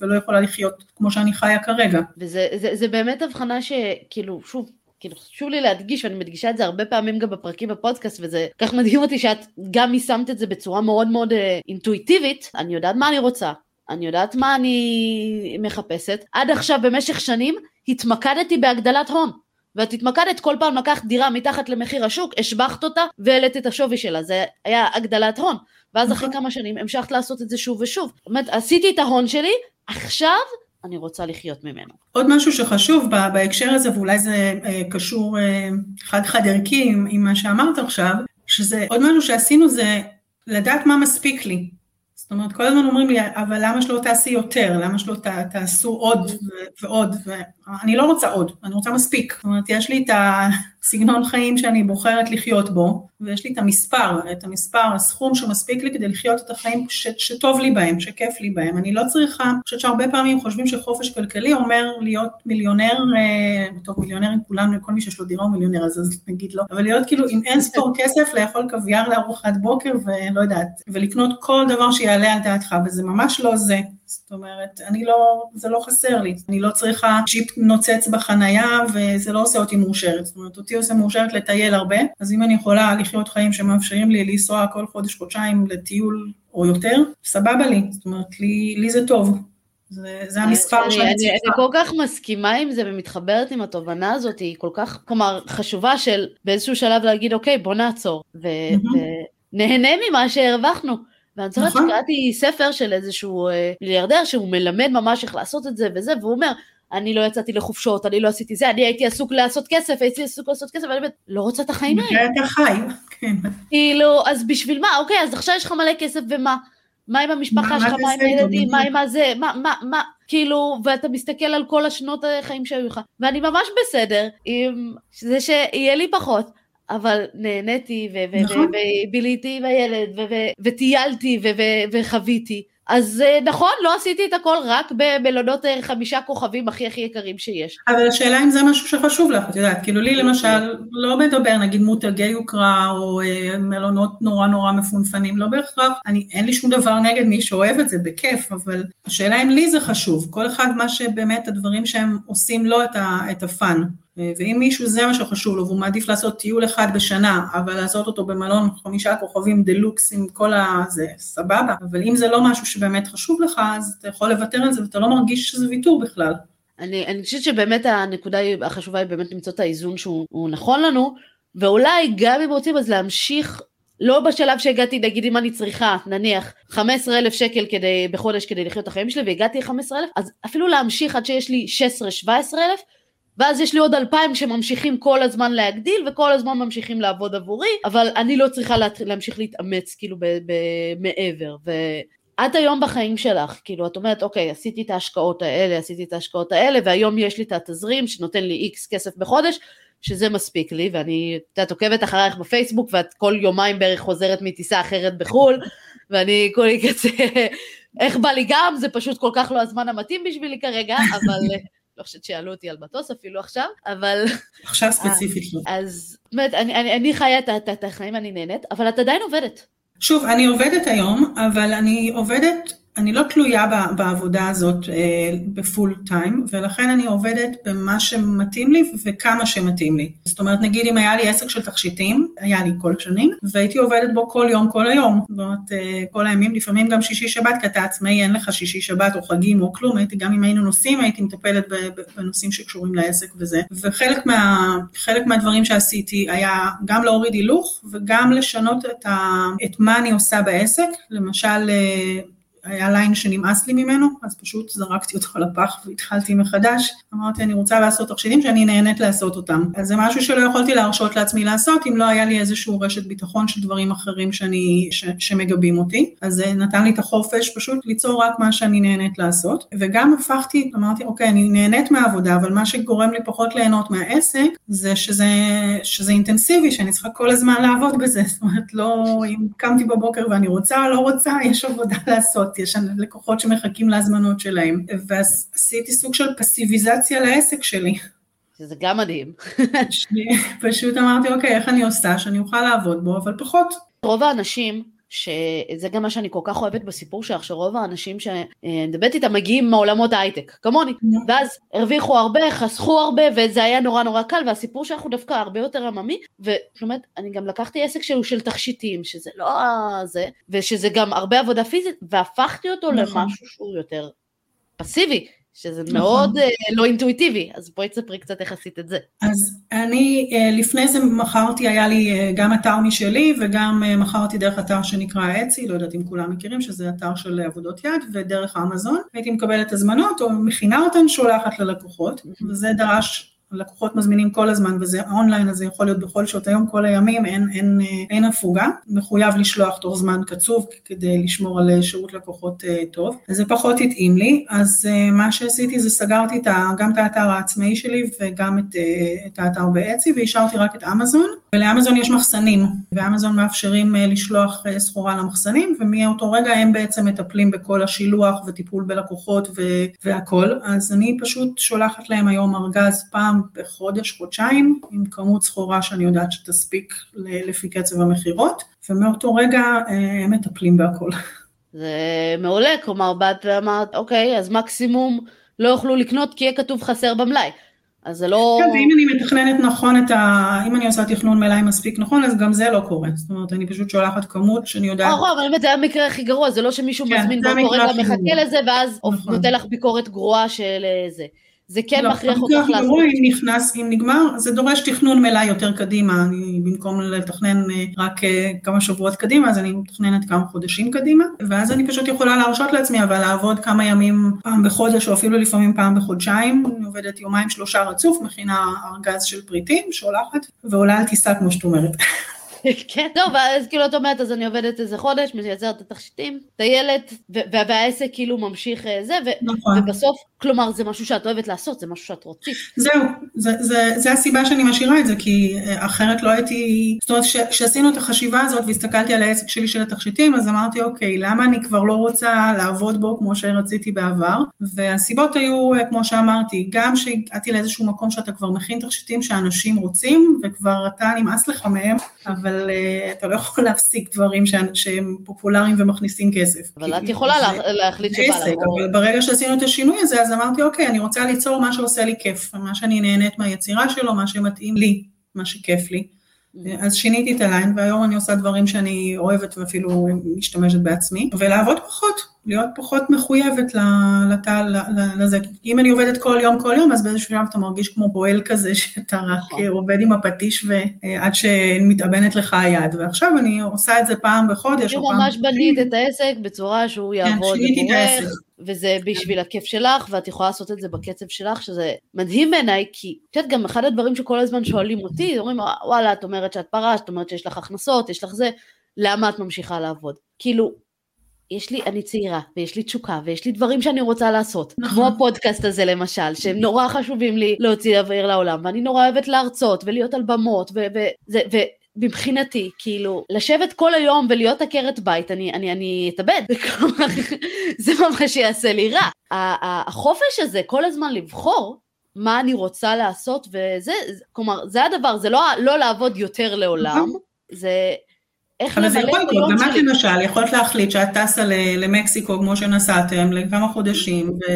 ולא יכולה לחיות כמו שאני חיה כרגע. וזה זה, זה באמת הבחנה שכאילו, שוב, כאילו חשוב לי להדגיש, ואני מדגישה את זה הרבה פעמים גם בפרקים בפודקאסט, וזה כך מדהים אותי שאת גם יישמת את זה בצורה מאוד מאוד אה, אינטואיטיבית, אני יודעת מה אני רוצה, אני יודעת מה אני מחפשת. עד עכשיו במשך שנים התמקדתי בהגדלת הון. ואת התמקדת כל פעם לקחת דירה מתחת למחיר השוק, השבחת אותה והעלית את השווי שלה, זה היה הגדלת הון. ואז אחרי נכון. כמה שנים המשכת לעשות את זה שוב ושוב. זאת אומרת, עשיתי את ההון שלי, עכשיו אני רוצה לחיות ממנו. עוד משהו שחשוב בהקשר הזה, ואולי זה אה, קשור אה, חד חד ערכי עם, עם מה שאמרת עכשיו, שזה עוד משהו שעשינו זה לדעת מה מספיק לי. זאת אומרת, כל הזמן אומרים לי, אבל למה שלא תעשי יותר? למה שלא ת, תעשו עוד ועוד? ואני לא רוצה עוד, אני רוצה מספיק. זאת אומרת, יש לי את הסגנון חיים שאני בוחרת לחיות בו, ויש לי את המספר, את המספר, הסכום שמספיק לי כדי לחיות את החיים ש, שטוב לי בהם, שכיף לי בהם. אני לא צריכה, אני חושבת שהרבה פעמים חושבים שחופש כלכלי אומר להיות מיליונר, אה, טוב מיליונרים כולנו, כל מי שיש לו דירה הוא מיליונר, אז, אז נגיד לא, אבל להיות כאילו עם אין ספור [LAUGHS] כסף לאכול קוויאר לארוחת בוקר ולא יודעת, ולקנות כל דבר שיעלה על דעתך, וזה ממש לא זה. זאת אומרת, אני לא, זה לא חסר לי, אני לא צריכה ג'יפ נוצץ בחנייה וזה לא עושה אותי מאושרת, זאת אומרת, אותי עושה מאושרת לטייל הרבה, אז אם אני יכולה לחיות חיים שמאפשרים לי לנסוע כל חודש, חודשיים לטיול או יותר, סבבה לי, זאת אומרת, לי, לי זה טוב. זה, זה המספר שאני אני, צריכה. אני כל כך מסכימה עם זה ומתחברת עם התובנה הזאת, היא כל כך, כלומר, חשובה של באיזשהו שלב להגיד, אוקיי, בוא נעצור, ונהנה ממה שהרווחנו. ואני זוכרת נכון. שקראתי ספר של איזשהו אה, מיליארדר שהוא מלמד ממש איך לעשות את זה וזה, והוא אומר, אני לא יצאתי לחופשות, אני לא עשיתי זה, אני הייתי עסוק לעשות כסף, הייתי עסוק לעשות כסף, ואני באמת, לא רוצה את החיים האלה. אתה חי, כן. כאילו, אז בשביל מה? אוקיי, אז עכשיו יש לך מלא כסף ומה? מה עם המשפחה שלך, מה עם הילדים, מה עם הזה, מה, מה, מה, כאילו, ואתה מסתכל על כל השנות החיים שהיו לך, ואני ממש בסדר עם זה שיהיה לי פחות, אבל נהניתי, נכון. וביליתי עם הילד, וטיילתי, וחוויתי. אז אה, נכון, לא עשיתי את הכל רק במלונות אה, חמישה כוכבים הכי הכי יקרים שיש. אבל השאלה אם זה משהו שחשוב לך, את יודעת, כאילו לי למשל לא מדבר נגיד מותגי יוקרה או אה, מלונות נורא נורא מפונפנים, לא בהכרח, אני, אין לי שום דבר נגד מי שאוהב את זה, בכיף, אבל השאלה אם לי זה חשוב, כל אחד מה שבאמת הדברים שהם עושים לו את, ה, את הפאן. ואם מישהו זה מה שחשוב לו והוא מעדיף לעשות טיול אחד בשנה, אבל לעשות אותו במלון חמישה כוכבים דלוקס עם כל ה... זה סבבה, אבל אם זה לא משהו שבאמת חשוב לך, אז אתה יכול לוותר על זה ואתה לא מרגיש שזה ויתור בכלל. אני, אני חושבת שבאמת הנקודה החשובה היא באמת למצוא את האיזון שהוא נכון לנו, ואולי גם אם רוצים אז להמשיך לא בשלב שהגעתי, נגיד אם אני צריכה, נניח, 15 אלף שקל כדי, בחודש כדי לחיות את החיים שלי, והגעתי ל-15 אלף, אז אפילו להמשיך עד שיש לי 16-17 אלף, ואז יש לי עוד אלפיים שממשיכים כל הזמן להגדיל וכל הזמן ממשיכים לעבוד עבורי, אבל אני לא צריכה לה, להמשיך להתאמץ כאילו מעבר. ואת היום בחיים שלך, כאילו את אומרת אוקיי עשיתי את ההשקעות האלה, עשיתי את ההשקעות האלה והיום יש לי את התזרים שנותן לי איקס כסף בחודש, שזה מספיק לי ואני, את יודעת, עוקבת אחרייך בפייסבוק ואת כל יומיים בערך חוזרת מטיסה אחרת בחו"ל [LAUGHS] ואני כולי כזה, איך בא לי גם, זה פשוט כל כך לא הזמן המתאים בשבילי כרגע, אבל לא חושבת שיעלו אותי על מטוס אפילו עכשיו, אבל... עכשיו ספציפית לא. אז באמת, אני, אני, אני חיה את החיים, אני נהנית, אבל את עדיין עובדת. שוב, אני עובדת היום, אבל אני עובדת אני לא תלויה בעבודה הזאת אה, בפול טיים, ולכן אני עובדת במה שמתאים לי וכמה שמתאים לי. זאת אומרת, נגיד אם היה לי עסק של תכשיטים, היה לי כל השנים, והייתי עובדת בו כל יום, כל היום. זאת אומרת, אה, כל הימים, לפעמים גם שישי שבת, כי אתה עצמאי, אין לך שישי שבת או חגים או כלום, הייתי, גם אם היינו נוסעים, הייתי מטפלת בנושאים שקשורים לעסק וזה. וחלק מה, מהדברים שעשיתי היה גם להוריד הילוך וגם לשנות את, ה, את מה אני עושה בעסק. למשל, אה, היה ליין שנמאס לי ממנו, אז פשוט זרקתי אותו לפח והתחלתי מחדש. אמרתי, אני רוצה לעשות תכשיטים שאני נהנית לעשות אותם. אז זה משהו שלא יכולתי להרשות לעצמי לעשות, אם לא היה לי איזשהו רשת ביטחון של דברים אחרים שאני, ש, שמגבים אותי. אז זה נתן לי את החופש פשוט ליצור רק מה שאני נהנית לעשות. וגם הפכתי, אמרתי, אוקיי, אני נהנית מהעבודה, אבל מה שגורם לי פחות ליהנות מהעסק, זה שזה, שזה אינטנסיבי, שאני צריכה כל הזמן לעבוד בזה. זאת אומרת, לא, אם קמתי בבוקר ואני רוצה לא רוצה, יש עבודה לעשות. יש לקוחות שמחכים להזמנות שלהם, ואז עשיתי סוג של פסיביזציה לעסק שלי. שזה גם מדהים. [LAUGHS] פשוט אמרתי, אוקיי, איך אני עושה שאני אוכל לעבוד בו, אבל פחות. רוב האנשים שזה גם מה שאני כל כך אוהבת בסיפור שלך, שרוב האנשים שאני מדברת איתם מגיעים מעולמות ההייטק, כמוני, ואז הרוויחו הרבה, חסכו הרבה, וזה היה נורא נורא קל, והסיפור שלך הוא דווקא הרבה יותר עממי, וזאת אומרת, אני גם לקחתי עסק שהוא של תכשיטים, שזה לא זה, ושזה גם הרבה עבודה פיזית, והפכתי אותו נכון. למשהו שהוא יותר פסיבי, שזה נכון. מאוד uh, לא אינטואיטיבי, אז בואי תספרי קצת איך עשית את זה. אז אני uh, לפני זה מכרתי, היה לי uh, גם אתר משלי וגם uh, מכרתי דרך אתר שנקרא אצי, לא יודעת אם כולם מכירים, שזה אתר של עבודות יד, ודרך אמזון. הייתי מקבלת הזמנות או מכינה אותן, שולחת ללקוחות, וזה דרש לקוחות מזמינים כל הזמן וזה אונליין, אז זה יכול להיות בכל שעות היום, כל הימים, אין, אין, אין הפוגה, מחויב לשלוח תוך זמן קצוב כדי לשמור על שירות לקוחות uh, טוב, אז זה פחות התאים לי, אז מה שעשיתי זה סגרתי את ה, גם את האתר העצמאי שלי וגם את, את האתר באצי והשארתי רק את אמזון, ולאמזון יש מחסנים, ואמזון מאפשרים לשלוח סחורה למחסנים, ומאותו רגע הם בעצם מטפלים בכל השילוח וטיפול בלקוחות ו- והכל, אז אני פשוט שולחת להם היום ארגז פעם בחודש, חודשיים, עם כמות סחורה שאני יודעת שתספיק לפי קצב המכירות, ומאותו רגע אה, הם מטפלים בהכל. זה מעולה, כלומר באת ואמרת, אוקיי, אז מקסימום לא יוכלו לקנות כי יהיה כתוב חסר במלאי. אז זה לא... כן, ואם אני מתכננת נכון את ה... אם אני עושה תכנון מלאי מספיק נכון, אז גם זה לא קורה. זאת אומרת, אני פשוט שולחת כמות שאני יודעת... נכון, אבל באמת זה המקרה הכי גרוע, זה לא שמישהו כן, מזמין באותו רגע, מחכה לזה, ואז נכון. נותן לך ביקורת גרועה של אה, זה. זה כן לא, מכריח אותך לעשות. לא, אם נכנס, אם נגמר, זה דורש תכנון מלאי יותר קדימה, אני במקום לתכנן אה, רק אה, כמה שבועות קדימה, אז אני מתכננת כמה חודשים קדימה, ואז אני פשוט יכולה להרשות לעצמי, אבל לעבוד כמה ימים פעם בחודש, או אפילו לפעמים פעם בחודשיים, אני עובדת יומיים שלושה רצוף, מכינה ארגז של פריטים, שולחת, ועולה על טיסה כמו שאת אומרת. [LAUGHS] כן, טוב, ואז כאילו את אומרת, אז אני עובדת איזה חודש, מייצרת את התכשיטים, טיילת, והעסק כאילו ממשיך אה, זה, נכון. ובסוף, כלומר, זה משהו שאת אוהבת לעשות, זה משהו שאת רוצית. זהו, זה, זה, זה הסיבה שאני משאירה את זה, כי אה, אחרת לא הייתי, זאת אומרת, כשעשינו את החשיבה הזאת והסתכלתי על העסק שלי של התכשיטים, אז אמרתי, אוקיי, למה אני כבר לא רוצה לעבוד בו כמו שרציתי בעבר? והסיבות היו, אה, כמו שאמרתי, גם שהגעתי לאיזשהו מקום שאתה כבר מכין תכשיטים שאנשים רוצים, וכבר אתה נמאס לך מהם, אבל אבל uh, אתה לא יכול להפסיק דברים ש... שהם פופולריים ומכניסים כסף. אבל את יכולה זה... להחליט שבא לך. אבל ברגע שעשינו את השינוי הזה, אז אמרתי, אוקיי, אני רוצה ליצור מה שעושה לי כיף, מה שאני נהנית מהיצירה שלו, מה שמתאים לי, מה שכיף לי. אז שיניתי את הליין, והיום אני עושה דברים שאני אוהבת ואפילו משתמשת בעצמי, ולעבוד פחות, להיות פחות מחויבת לתל, לזה. אם אני עובדת כל יום, כל יום, אז באיזשהו שלב אתה מרגיש כמו פועל כזה, [LAUGHS] שאתה רק נכון. עובד עם הפטיש ועד שמתאבנת לך היד. ועכשיו אני עושה את זה פעם בחודש, או פעם... ממש בנית את העסק בצורה שהוא כן, יעבוד עבורך. וזה בשביל הכיף שלך, ואת יכולה לעשות את זה בקצב שלך, שזה מדהים בעיניי, כי את יודעת, גם אחד הדברים שכל הזמן שואלים אותי, אומרים, וואלה, את אומרת שאת פרשת, את אומרת שיש לך הכנסות, יש לך זה, למה את ממשיכה לעבוד? כאילו, יש לי, אני צעירה, ויש לי תשוקה, ויש לי דברים שאני רוצה לעשות, נכון. כמו הפודקאסט הזה למשל, שהם נורא חשובים לי להוציא אוויר לעולם, ואני נורא אוהבת להרצות, ולהיות על במות, וזה, מבחינתי, כאילו, לשבת כל היום ולהיות עקרת בית, אני, אני, אני אתאבד, [LAUGHS] כלומר, זה ממש יעשה לי רע. החופש הזה, כל הזמן לבחור מה אני רוצה לעשות, וזה, כלומר, זה הדבר, זה לא, לא לעבוד יותר לעולם, נכון. זה איך למלא את היום שלי. אבל זה יכול לקרות, גם את למשל, יכולת להחליט שאת טסה למקסיקו כמו שנסעתם לכמה חודשים, ו...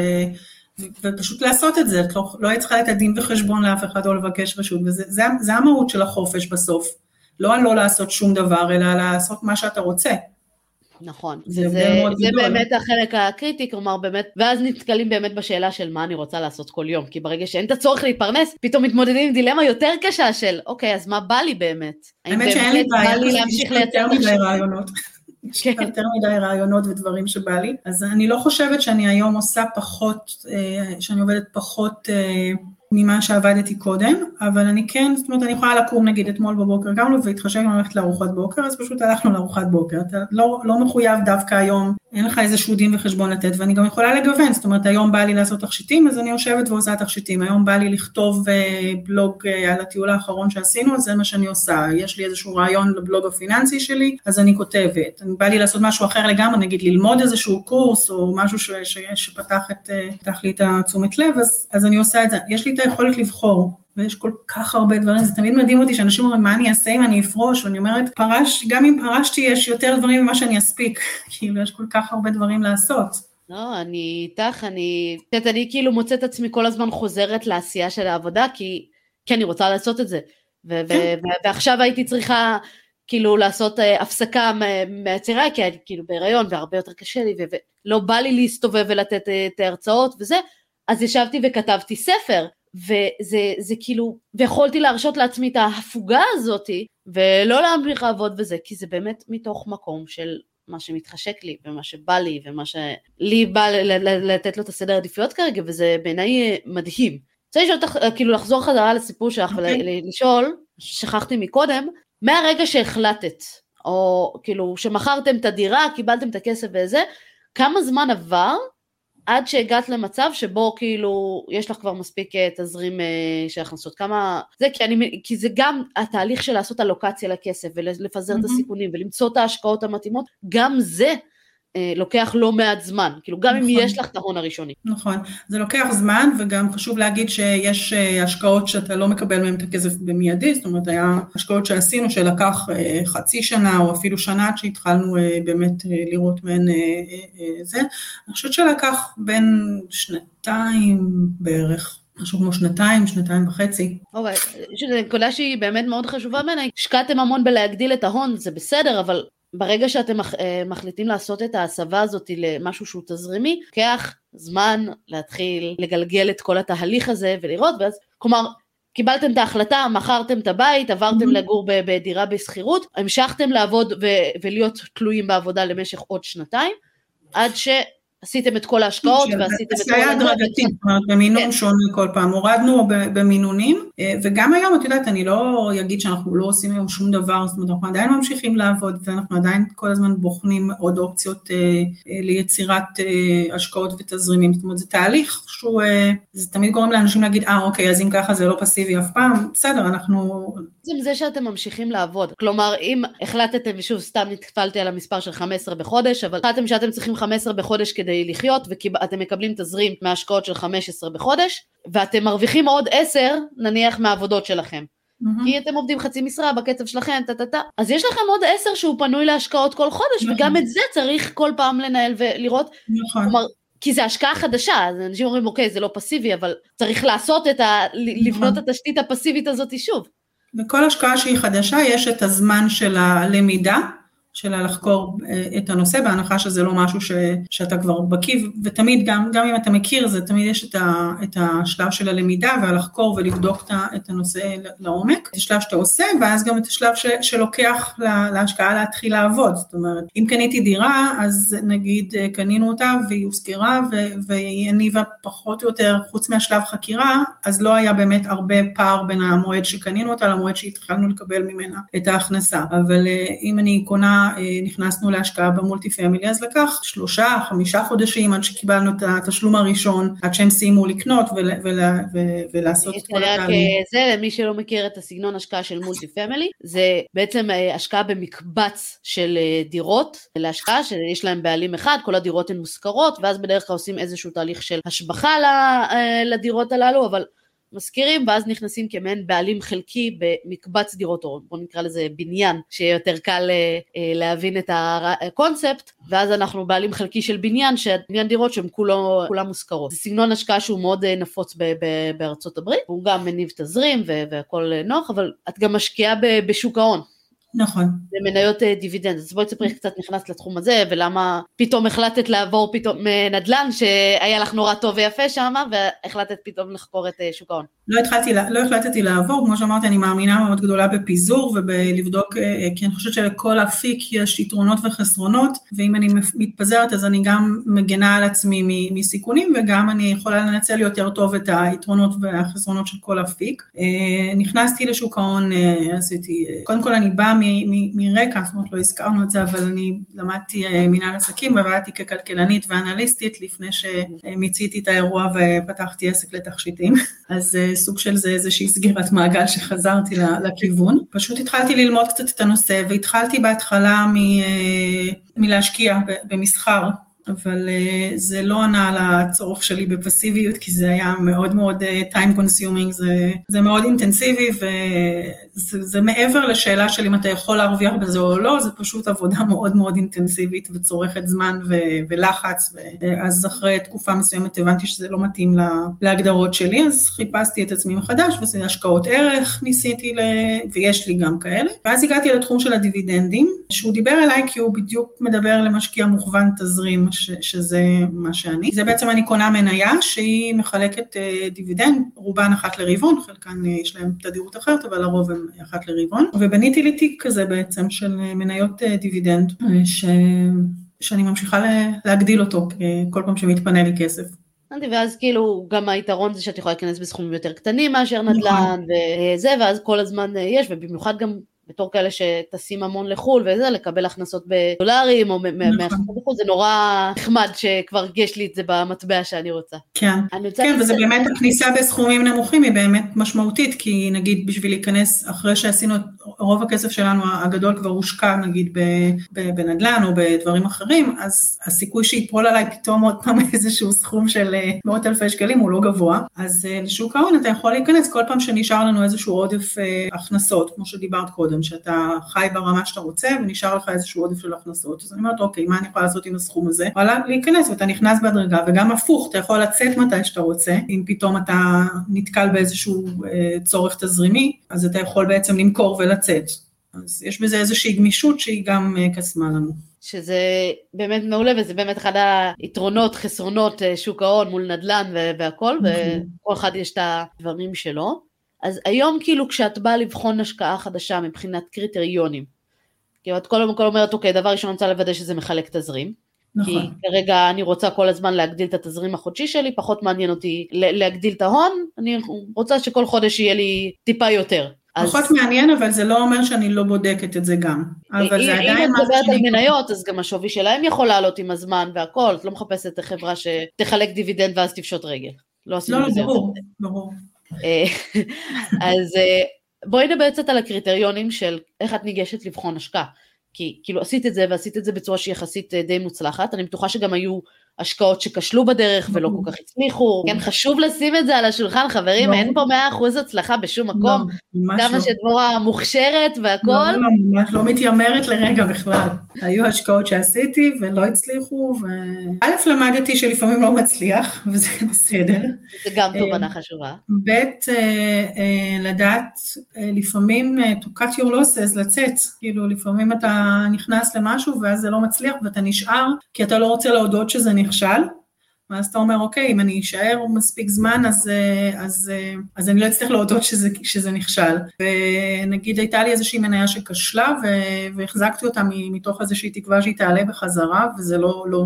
ופשוט לעשות את זה, את לא, לא היית צריכה לתת דין וחשבון לאף אחד או לבקש רשות, וזה זה, זה המהות של החופש בסוף. לא על לא לעשות שום דבר, אלא לעשות מה שאתה רוצה. נכון, זה, זה, זה, באמת החלק הקריטי, כלומר באמת, ואז נתקלים באמת בשאלה של מה אני רוצה לעשות כל יום, כי ברגע שאין את הצורך להתפרנס, פתאום מתמודדים עם דילמה יותר קשה של, אוקיי, אז מה בא לי באמת? האמת שאין לי בעיה, לי להמשיך לייצר יותר מדי רעיונות. [LAUGHS] יש כן. יותר מדי רעיונות ודברים שבא לי, אז אני לא חושבת שאני היום עושה פחות, אה, שאני עובדת פחות אה, ממה שעבדתי קודם, אבל אני כן, זאת אומרת, אני יכולה לקום נגיד אתמול בבוקר, גם לא והתחשב גם ללכת לארוחת בוקר, אז פשוט הלכנו לארוחת בוקר. אתה לא, לא מחויב דווקא היום, אין לך איזשהו דין וחשבון לתת, ואני גם יכולה לגוון, זאת אומרת, היום בא לי לעשות תכשיטים, אז אני יושבת ועושה תכשיטים, היום בא לי לכתוב אה, בלוג אה, על הטיול האחרון שעשינו, אז זה מה שאני עושה. יש לי איזשהו רעיון לבלוג הפיננסי שלי, אז אני כותבת. אני בא לי לעשות משהו אחר לגמרי, נגיד ללמוד איזשהו קורס, או משהו ש, ש, שפתח את, אה, לי את היכולת לבחור, ויש כל כך הרבה דברים, זה תמיד מדהים אותי שאנשים אומרים, מה אני אעשה אם אני אפרוש? ואני אומרת, פרש, גם אם פרשתי יש יותר דברים ממה שאני אספיק, [LAUGHS] כאילו יש כל כך הרבה דברים לעשות. לא, אני איתך, אני, את יודעת, אני כאילו מוצאת עצמי כל הזמן חוזרת לעשייה של העבודה, כי, כי אני רוצה לעשות את זה. ו- כן. ו- ועכשיו הייתי צריכה כאילו לעשות uh, הפסקה מהיצירה, כי אני כאילו בהיריון והרבה יותר קשה לי, ולא בא לי להסתובב ולתת אה, את ההרצאות וזה, אז ישבתי וכתבתי ספר. וזה זה כאילו, ויכולתי להרשות לעצמי את ההפוגה הזאתי, ולא להמשיך לעבוד בזה, כי זה באמת מתוך מקום של מה שמתחשק לי, ומה שבא לי, ומה שלי בא לתת לו את הסדר העדיפויות כרגע, וזה בעיניי מדהים. רוצה לשאול אותך, כאילו לחזור חזרה לסיפור שלך okay. אוקיי. ולשאול, שכחתי מקודם, מהרגע שהחלטת, או כאילו שמכרתם את הדירה, קיבלתם את הכסף וזה, כמה זמן עבר עד שהגעת למצב שבו כאילו יש לך כבר מספיק אה, תזרים אה, של הכנסות, כמה, זה כי, אני, כי זה גם התהליך של לעשות אלוקציה לכסף ולפזר mm-hmm. את הסיכונים ולמצוא את ההשקעות המתאימות, גם זה לוקח לא מעט זמן, כאילו גם נכון. אם יש לך את ההון הראשוני. נכון, זה לוקח זמן וגם חשוב להגיד שיש אה, השקעות שאתה לא מקבל מהן את הכסף במיידי, זאת אומרת היה השקעות שעשינו שלקח אה, חצי שנה או אפילו שנה עד שהתחלנו באמת לראות מהן זה, אני חושבת שלקח בין שנתיים בערך. משהו כמו שנתיים, שנתיים וחצי. אוקיי, יש נקודה שהיא באמת מאוד חשובה בעיניי, השקעתם המון בלהגדיל את ההון, זה בסדר, אבל ברגע שאתם אה, מחליטים לעשות את ההסבה הזאת למשהו שהוא תזרימי, לוקח זמן להתחיל לגלגל את כל התהליך הזה ולראות, ואז, כלומר, קיבלתם את ההחלטה, מכרתם את הבית, עברתם mm-hmm. לגור בדירה בשכירות, המשכתם לעבוד ו- ולהיות תלויים בעבודה למשך עוד שנתיים, עד ש... עשיתם את כל ההשקעות ועשיתם את כל... זה היה הדרגתי, זאת אומרת במינון כן. שונה כל פעם, הורדנו במינונים, אה, וגם היום את יודעת, אני לא אגיד שאנחנו לא עושים היום שום דבר, זאת אומרת אנחנו עדיין ממשיכים לעבוד ואנחנו עדיין כל הזמן בוחנים עוד אופציות אה, אה, ליצירת השקעות ותזרימים, זאת אומרת זה תהליך שהוא, זה תמיד גורם לאנשים להגיד, אה אוקיי, אז אם ככה זה לא פסיבי אף פעם, בסדר, אנחנו... זה זה שאתם ממשיכים לעבוד, כלומר אם החלטתם, ושוב סתם נטפלתי על המספר של 15 בחודש, אבל החלטתם שאתם צריכים 15 בחודש כדי לחיות ואתם מקבלים תזרים מהשקעות של 15 בחודש ואתם מרוויחים עוד 10 נניח מהעבודות שלכם. Mm-hmm. כי אתם עובדים חצי משרה בקצב שלכם, טה טה טה. אז יש לכם עוד 10 שהוא פנוי להשקעות כל חודש, נכון. וגם את זה צריך כל פעם לנהל ולראות. נכון. כלומר, כי זה השקעה חדשה, אז אנשים אומרים, אוקיי, זה לא פסיבי, אבל צריך לעשות את ה... נכון. לבנות את התשתית הפסיבית הזאת שוב. בכל השקעה שהיא חדשה יש את הזמן של הלמידה, שלה לחקור אה, את הנושא, בהנחה שזה לא משהו ש, שאתה כבר בקיא, ותמיד, גם, גם אם אתה מכיר זה, תמיד יש את, ה, את השלב של הלמידה והלחקור ולבדוק את הנושא לעומק, את השלב שאתה עושה, ואז גם את השלב ש, שלוקח לה, להשקעה להתחיל לעבוד, זאת אומרת, אם קניתי דירה, אז נגיד אה, קנינו אותה והיא הוזכרה והיא הניבה פחות או יותר, חוץ מהשלב חקירה, אז לא היה באמת הרבה פער בין המועד שקנינו אותה למועד שהתחלנו לקבל ממנה את ההכנסה, אבל אה, אם אני קונה נכנסנו להשקעה ב multi family, אז לקח שלושה, חמישה חודשים עד שקיבלנו את התשלום הראשון, עד שהם סיימו לקנות ול, ול, ול, ולעשות את כל התהליך. זה, למי שלא מכיר את הסגנון השקעה של multi family, זה בעצם אה, השקעה במקבץ של אה, דירות להשקעה, שיש להם בעלים אחד, כל הדירות הן מושכרות, ואז בדרך כלל עושים איזשהו תהליך של השבחה לדירות הללו, אבל משכירים ואז נכנסים כמעין בעלים חלקי במקבץ דירות, או בוא נקרא לזה בניין, שיהיה יותר קל אה, אה, להבין את הקונספט, ואז אנחנו בעלים חלקי של בניין, שבניין דירות שהן כולן מושכרות. זה סגנון השקעה שהוא מאוד אה, נפוץ ב- ב- בארצות הברית, הוא גם מניב תזרים והכל נוח, אבל את גם משקיעה בשוק ההון. נכון. זה מניות אה, דיבידנד, אז בואי תספרי קצת נכנסת לתחום הזה, ולמה פתאום החלטת לעבור פתאום מנדל"ן, שהיה לך נורא טוב ויפה שם, והחלטת פתאום לחקור את אה, שוק ההון. לא, התחלתי, לא החלטתי לעבור, כמו שאמרתי, אני מאמינה מאוד גדולה בפיזור ובלבדוק, אה, כי אני חושבת שלכל אפיק יש יתרונות וחסרונות, ואם אני מתפזרת אז אני גם מגנה על עצמי מסיכונים, וגם אני יכולה לנצל יותר טוב את היתרונות והחסרונות של כל אפיק. נכנסתי לשוק ההון, עשיתי, קודם כל אני באה מרקע, זאת אומרת לא הזכרנו את זה, אבל אני למדתי אה, מנהל עסקים ועבדתי ככלכלנית ואנליסטית לפני שמיציתי את האירוע ופתחתי עסק לתכשיטים, [LAUGHS] אז אה, סוג של זה איזושהי סגירת מעגל שחזרתי לכיוון. פשוט התחלתי ללמוד קצת את הנושא והתחלתי בהתחלה אה, מלהשקיע במסחר. אבל uh, זה לא ענה על הצורך שלי בפסיביות, כי זה היה מאוד מאוד uh, time consuming, זה, זה מאוד אינטנסיבי, וזה זה מעבר לשאלה של אם אתה יכול להרוויח בזה או לא, זה פשוט עבודה מאוד מאוד אינטנסיבית וצורכת זמן ו, ולחץ, ואז אחרי תקופה מסוימת הבנתי שזה לא מתאים לה, להגדרות שלי, אז חיפשתי את עצמי מחדש, וזה השקעות ערך ניסיתי, ל... ויש לי גם כאלה, ואז הגעתי לתחום של הדיבידנדים, שהוא דיבר אליי כי הוא בדיוק מדבר למשקיע מוכוון תזרים, ש, שזה מה שאני. זה בעצם אני קונה מניה שהיא מחלקת אה, דיבידנד, רובן אחת לרבעון, חלקן אה, יש להם תדירות אחרת, אבל הרוב הם אחת לרבעון. ובניתי לי תיק כזה בעצם של אה, מניות uh, דיבידנד, אה, ש... שאני ממשיכה להגדיל אותו כל פעם שמתפנה לי כסף. הבנתי, ואז כאילו גם היתרון זה שאת יכולה להיכנס בסכומים יותר קטנים מאשר נדל"ן וזה, ואז כל הזמן יש, ובמיוחד גם בתור כאלה שטסים המון לחו"ל וזה, לקבל הכנסות בדולרים או נכון. מהכנסות בחו"ל, זה נורא נחמד שכבר יש לי את זה במטבע שאני רוצה. כן, כן, וזה באמת, הכניסה בסכומים נמוכים היא באמת משמעותית, כי נגיד בשביל להיכנס, אחרי שעשינו את רוב הכסף שלנו הגדול כבר הושקע נגיד בנדל"ן או בדברים אחרים, אז הסיכוי שיפול עליי פתאום עוד פעם [LAUGHS] איזשהו סכום של אה, מאות אלפי שקלים הוא לא גבוה, אז אה, לשוק ההון אתה יכול להיכנס כל פעם שנשאר לנו איזשהו עודף אה, הכנסות, כמו שדיברת קודם. קודם, שאתה חי ברמה שאתה רוצה ונשאר לך איזשהו עודף של הכנסות. אז אני אומרת, אוקיי, מה אני יכולה לעשות עם הסכום הזה? יכולה להיכנס ואתה נכנס בהדרגה, וגם הפוך, אתה יכול לצאת מתי שאתה רוצה, אם פתאום אתה נתקל באיזשהו אה, צורך תזרימי, אז אתה יכול בעצם למכור ולצאת. אז יש בזה איזושהי גמישות שהיא גם אה, קסמה לנו. שזה באמת מעולה וזה באמת אחד היתרונות, חסרונות אה, שוק ההון מול נדל"ן והכל, נכון. וכל אחד יש את הדברים שלו. אז היום כאילו כשאת באה לבחון השקעה חדשה מבחינת קריטריונים, כאילו את כל המקום אומרת אוקיי דבר ראשון אני רוצה לוודא שזה מחלק תזרים, נכון. כי כרגע אני רוצה כל הזמן להגדיל את התזרים החודשי שלי, פחות מעניין אותי להגדיל את ההון, אני רוצה שכל חודש יהיה לי טיפה יותר. פחות אז... מעניין, אבל זה לא אומר שאני לא בודקת את זה גם. אבל זה עדיין אם את מדברת על מניות, אז גם השווי שלהם יכול לעלות עם הזמן והכל, את לא מחפשת חברה שתחלק דיבידנד ואז תפשוט רגל. לא לא, לא, ברור, ברור. אה, [LAUGHS] אז אה, בואי נדבר קצת על הקריטריונים של איך את ניגשת לבחון השקעה. כי כאילו עשית את זה ועשית את זה בצורה שהיא יחסית אה, די מוצלחת, אני בטוחה שגם היו השקעות שכשלו בדרך ולא כל כך הצליחו. כן, חשוב לשים את זה על השולחן, חברים. אין פה מאה אחוז הצלחה בשום לא, מקום. כמה לא. שדבורה מוכשרת. לא, לא, ממש לא מתיימרת לרגע בכלל. היו השקעות שעשיתי ולא הצליחו, ו... א', למדתי שלפעמים לא מצליח, וזה בסדר. זה גם תובנה חשובה. ב', אה, אה, לדעת אה, לפעמים to cut your losses, לצאת. כאילו, לפעמים אתה נכנס למשהו ואז זה לא מצליח ואתה נשאר, כי אתה לא רוצה להודות שזה נכנס. נכשל, ואז אתה אומר, אוקיי, אם אני אשאר מספיק זמן, אז, אה, אז, אה, אז אני לא אצטרך להודות שזה, שזה נכשל. ונגיד הייתה לי איזושהי מניה שכשלה, והחזקתי אותה מתוך איזושהי תקווה שהיא תעלה בחזרה, וזה לא, לא,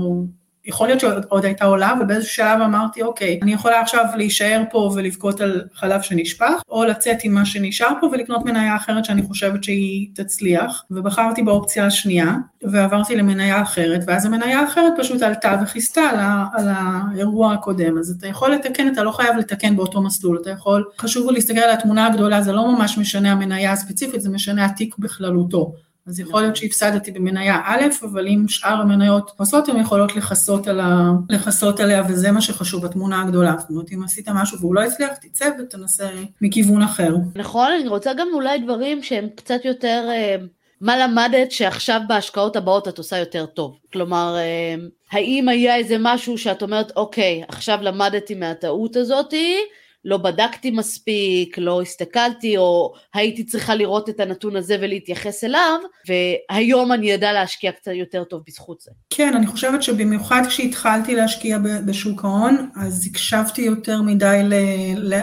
יכול להיות שעוד הייתה עולה, ובאיזשהו שלב אמרתי, אוקיי, אני יכולה עכשיו להישאר פה ולבכות על חלב שנשפך, או לצאת עם מה שנשאר פה ולקנות מניה אחרת שאני חושבת שהיא תצליח, ובחרתי באופציה השנייה, ועברתי למניה אחרת, ואז המניה האחרת פשוט עלתה וכיסתה על, על האירוע הקודם, אז אתה יכול לתקן, אתה לא חייב לתקן באותו מסלול, אתה יכול, חשוב להסתכל על התמונה הגדולה, זה לא ממש משנה המניה הספציפית, זה משנה התיק בכללותו. אז יכול להיות שהפסדתי במניה א', אבל אם שאר המניות עושות, הן יכולות לכסות, על ה... לכסות עליה, וזה מה שחשוב בתמונה הגדולה. זאת אומרת, אם עשית משהו והוא לא הצליח, תצא ותנסה מכיוון אחר. נכון, אני רוצה גם אולי דברים שהם קצת יותר... אה, מה למדת שעכשיו בהשקעות הבאות את עושה יותר טוב? כלומר, אה, האם היה איזה משהו שאת אומרת, אוקיי, עכשיו למדתי מהטעות הזאתי, לא בדקתי מספיק, לא הסתכלתי, או הייתי צריכה לראות את הנתון הזה ולהתייחס אליו, והיום אני אדע להשקיע קצת יותר טוב בזכות זה. כן, אני חושבת שבמיוחד כשהתחלתי להשקיע בשוק ההון, אז הקשבתי יותר מדי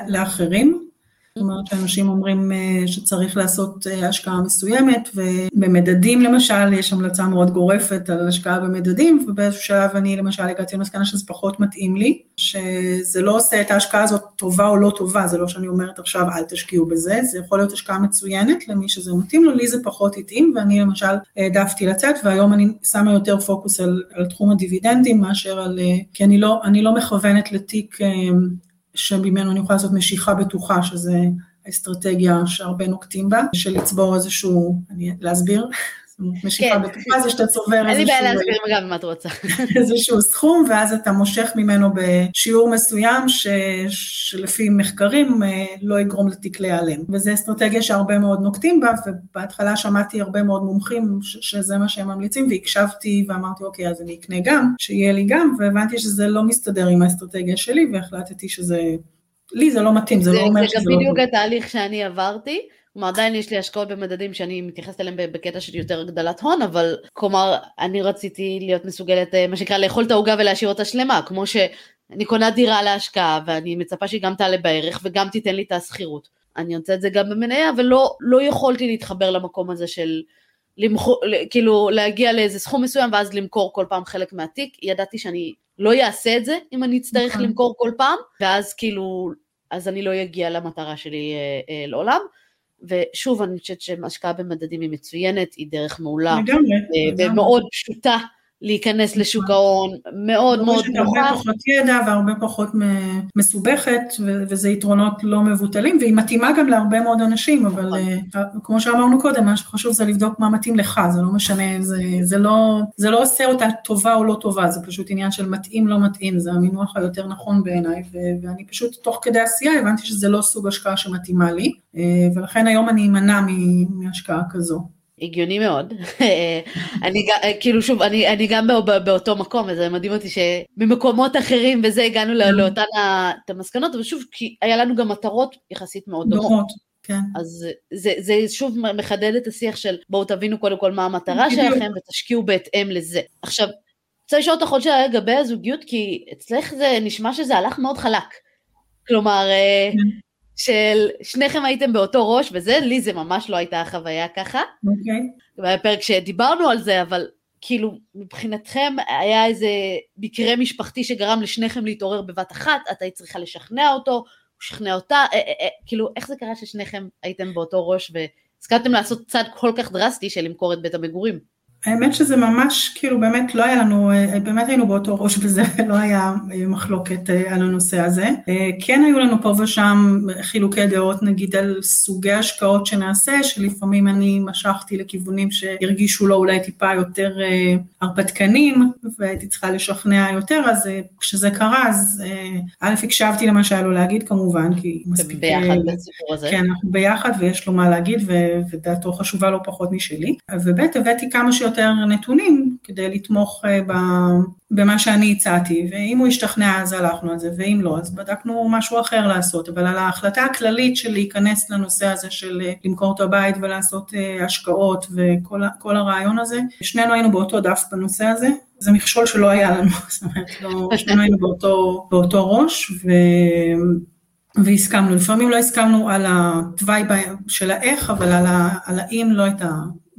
לאחרים. זאת אומרת שאנשים אומרים אה, שצריך לעשות אה, השקעה מסוימת, ובמדדים למשל יש המלצה מאוד גורפת על השקעה במדדים, ובאיזשהו שלב אני למשל הגעתי למסקנה שזה פחות מתאים לי, שזה לא עושה את ההשקעה הזאת טובה או לא טובה, זה לא שאני אומרת עכשיו אל תשקיעו בזה, זה יכול להיות השקעה מצוינת למי שזה מתאים לו, לי זה פחות התאים, ואני למשל העדפתי לצאת, והיום אני שמה יותר פוקוס על, על תחום הדיבידנדים מאשר על, אה, כי אני לא, אני לא מכוונת לתיק שממנו אני יכולה לעשות משיכה בטוחה, שזה האסטרטגיה שהרבה נוקטים בה, של לצבור איזשהו, אני, להסביר? משיכה כן. בטוחה זה שאתה צובר איזשהו... אין לי בעיה להסביר גם אם את רוצה. [LAUGHS] איזשהו סכום, ואז אתה מושך ממנו בשיעור מסוים, ש... שלפי מחקרים אה, לא יגרום לתיק להיעלם. וזו אסטרטגיה שהרבה מאוד נוקטים בה, ובהתחלה שמעתי הרבה מאוד מומחים ש... שזה מה שהם ממליצים, והקשבתי ואמרתי, אוקיי, אז אני אקנה גם, שיהיה לי גם, והבנתי שזה לא מסתדר עם האסטרטגיה שלי, והחלטתי שזה... לי זה לא מתאים, זה, זה לא אומר שזה לא... זה גם בדיוק התהליך שאני עברתי. כלומר עדיין יש לי השקעות במדדים שאני מתייחסת אליהם בקטע של יותר הגדלת הון, אבל כלומר אני רציתי להיות מסוגלת אה, מה שנקרא לאכול את העוגה ולהשאיר אותה שלמה, כמו שאני קונה דירה להשקעה ואני מצפה שהיא גם תעלה בערך וגם תיתן לי את השכירות. אני רוצה את זה גם במניה ולא לא יכולתי להתחבר למקום הזה של למחור, כאילו להגיע לאיזה סכום מסוים ואז למכור כל פעם חלק מהתיק, ידעתי שאני לא אעשה את זה אם אני אצטרך נכון. למכור כל פעם, ואז כאילו, אז אני לא אגיע למטרה שלי אה, אה, לעולם. ושוב, אני חושבת שהשקעה במדדים היא מצוינת, היא דרך מעולה, אה, ומאוד פשוטה להיכנס לשוק ההון, מאוד מאוד נוחה. הרבה פחות ידע והרבה פחות מסובכת, וזה יתרונות לא מבוטלים, והיא מתאימה גם להרבה מאוד אנשים, אבל נכון. אה, כמו שאמרנו קודם, מה שחשוב זה לבדוק מה מתאים לך, זה לא משנה, זה, לא, זה לא עושה אותה טובה או לא טובה, זה פשוט עניין של מתאים לא מתאים, זה המינוח היותר נכון בעיניי, ואני פשוט תוך כדי עשייה הבנתי שזה לא סוג השקעה שמתאימה לי, אה, ולכן היום אני אמנע מהשקעה כזו. הגיוני מאוד. [LAUGHS] אני כאילו שוב, אני, אני גם באותו מקום, וזה מדהים אותי שממקומות אחרים וזה הגענו כן. לאותן המסקנות, אבל שוב, כי היה לנו גם מטרות יחסית מאוד דומות. כן. אז זה, זה שוב מחדד את השיח של בואו תבינו קודם כל מה המטרה שלכם ותשקיעו בהתאם לזה. עכשיו, רוצה לשאול אותך עוד שאלה לגבי הזוגיות, כי אצלך זה נשמע שזה הלך מאוד חלק. כלומר, אה, כן. של שניכם הייתם באותו ראש, וזה, לי זה ממש לא הייתה החוויה ככה. אוקיי. Okay. היה פרק שדיברנו על זה, אבל כאילו, מבחינתכם היה איזה מקרה משפחתי שגרם לשניכם להתעורר בבת אחת, את היית צריכה לשכנע אותו, הוא שכנע אותה, אה, אה, אה, כאילו, איך זה קרה ששניכם הייתם באותו ראש והסכמתם לעשות צעד כל כך דרסטי של למכור את בית המגורים? האמת שזה ממש, כאילו באמת לא היה לנו, אה, באמת היינו באותו ראש וזה [LAUGHS] לא היה אה, מחלוקת אה, על הנושא הזה. כן היו לנו פה ושם חילוקי דעות נגיד על סוגי השקעות שנעשה, שלפעמים אני משכתי לכיוונים שהרגישו לו אולי טיפה יותר הרפתקנים, והייתי צריכה לשכנע יותר, אז כשזה קרה, אז א', הקשבתי למה שהיה לו להגיד כמובן, כי מספיק... ביחד בסיפור הזה. כן, אנחנו ביחד ויש לו מה להגיד, ודעתו חשובה לא פחות משלי. וב', הבאתי כמה שיותר יותר נתונים כדי לתמוך אה, במה שאני הצעתי, ואם הוא השתכנע אז הלכנו על זה, ואם לא אז בדקנו משהו אחר לעשות, אבל על ההחלטה הכללית של להיכנס לנושא הזה של אה, למכור את הבית ולעשות אה, השקעות וכל הרעיון הזה, שנינו היינו באותו דף בנושא הזה, זה מכשול שלא היה לנו, [LAUGHS] זאת אומרת, לא, שנינו היינו באותו, באותו ראש, ו... והסכמנו, לפעמים לא הסכמנו על התוואי של האיך, אבל על האם לא הייתה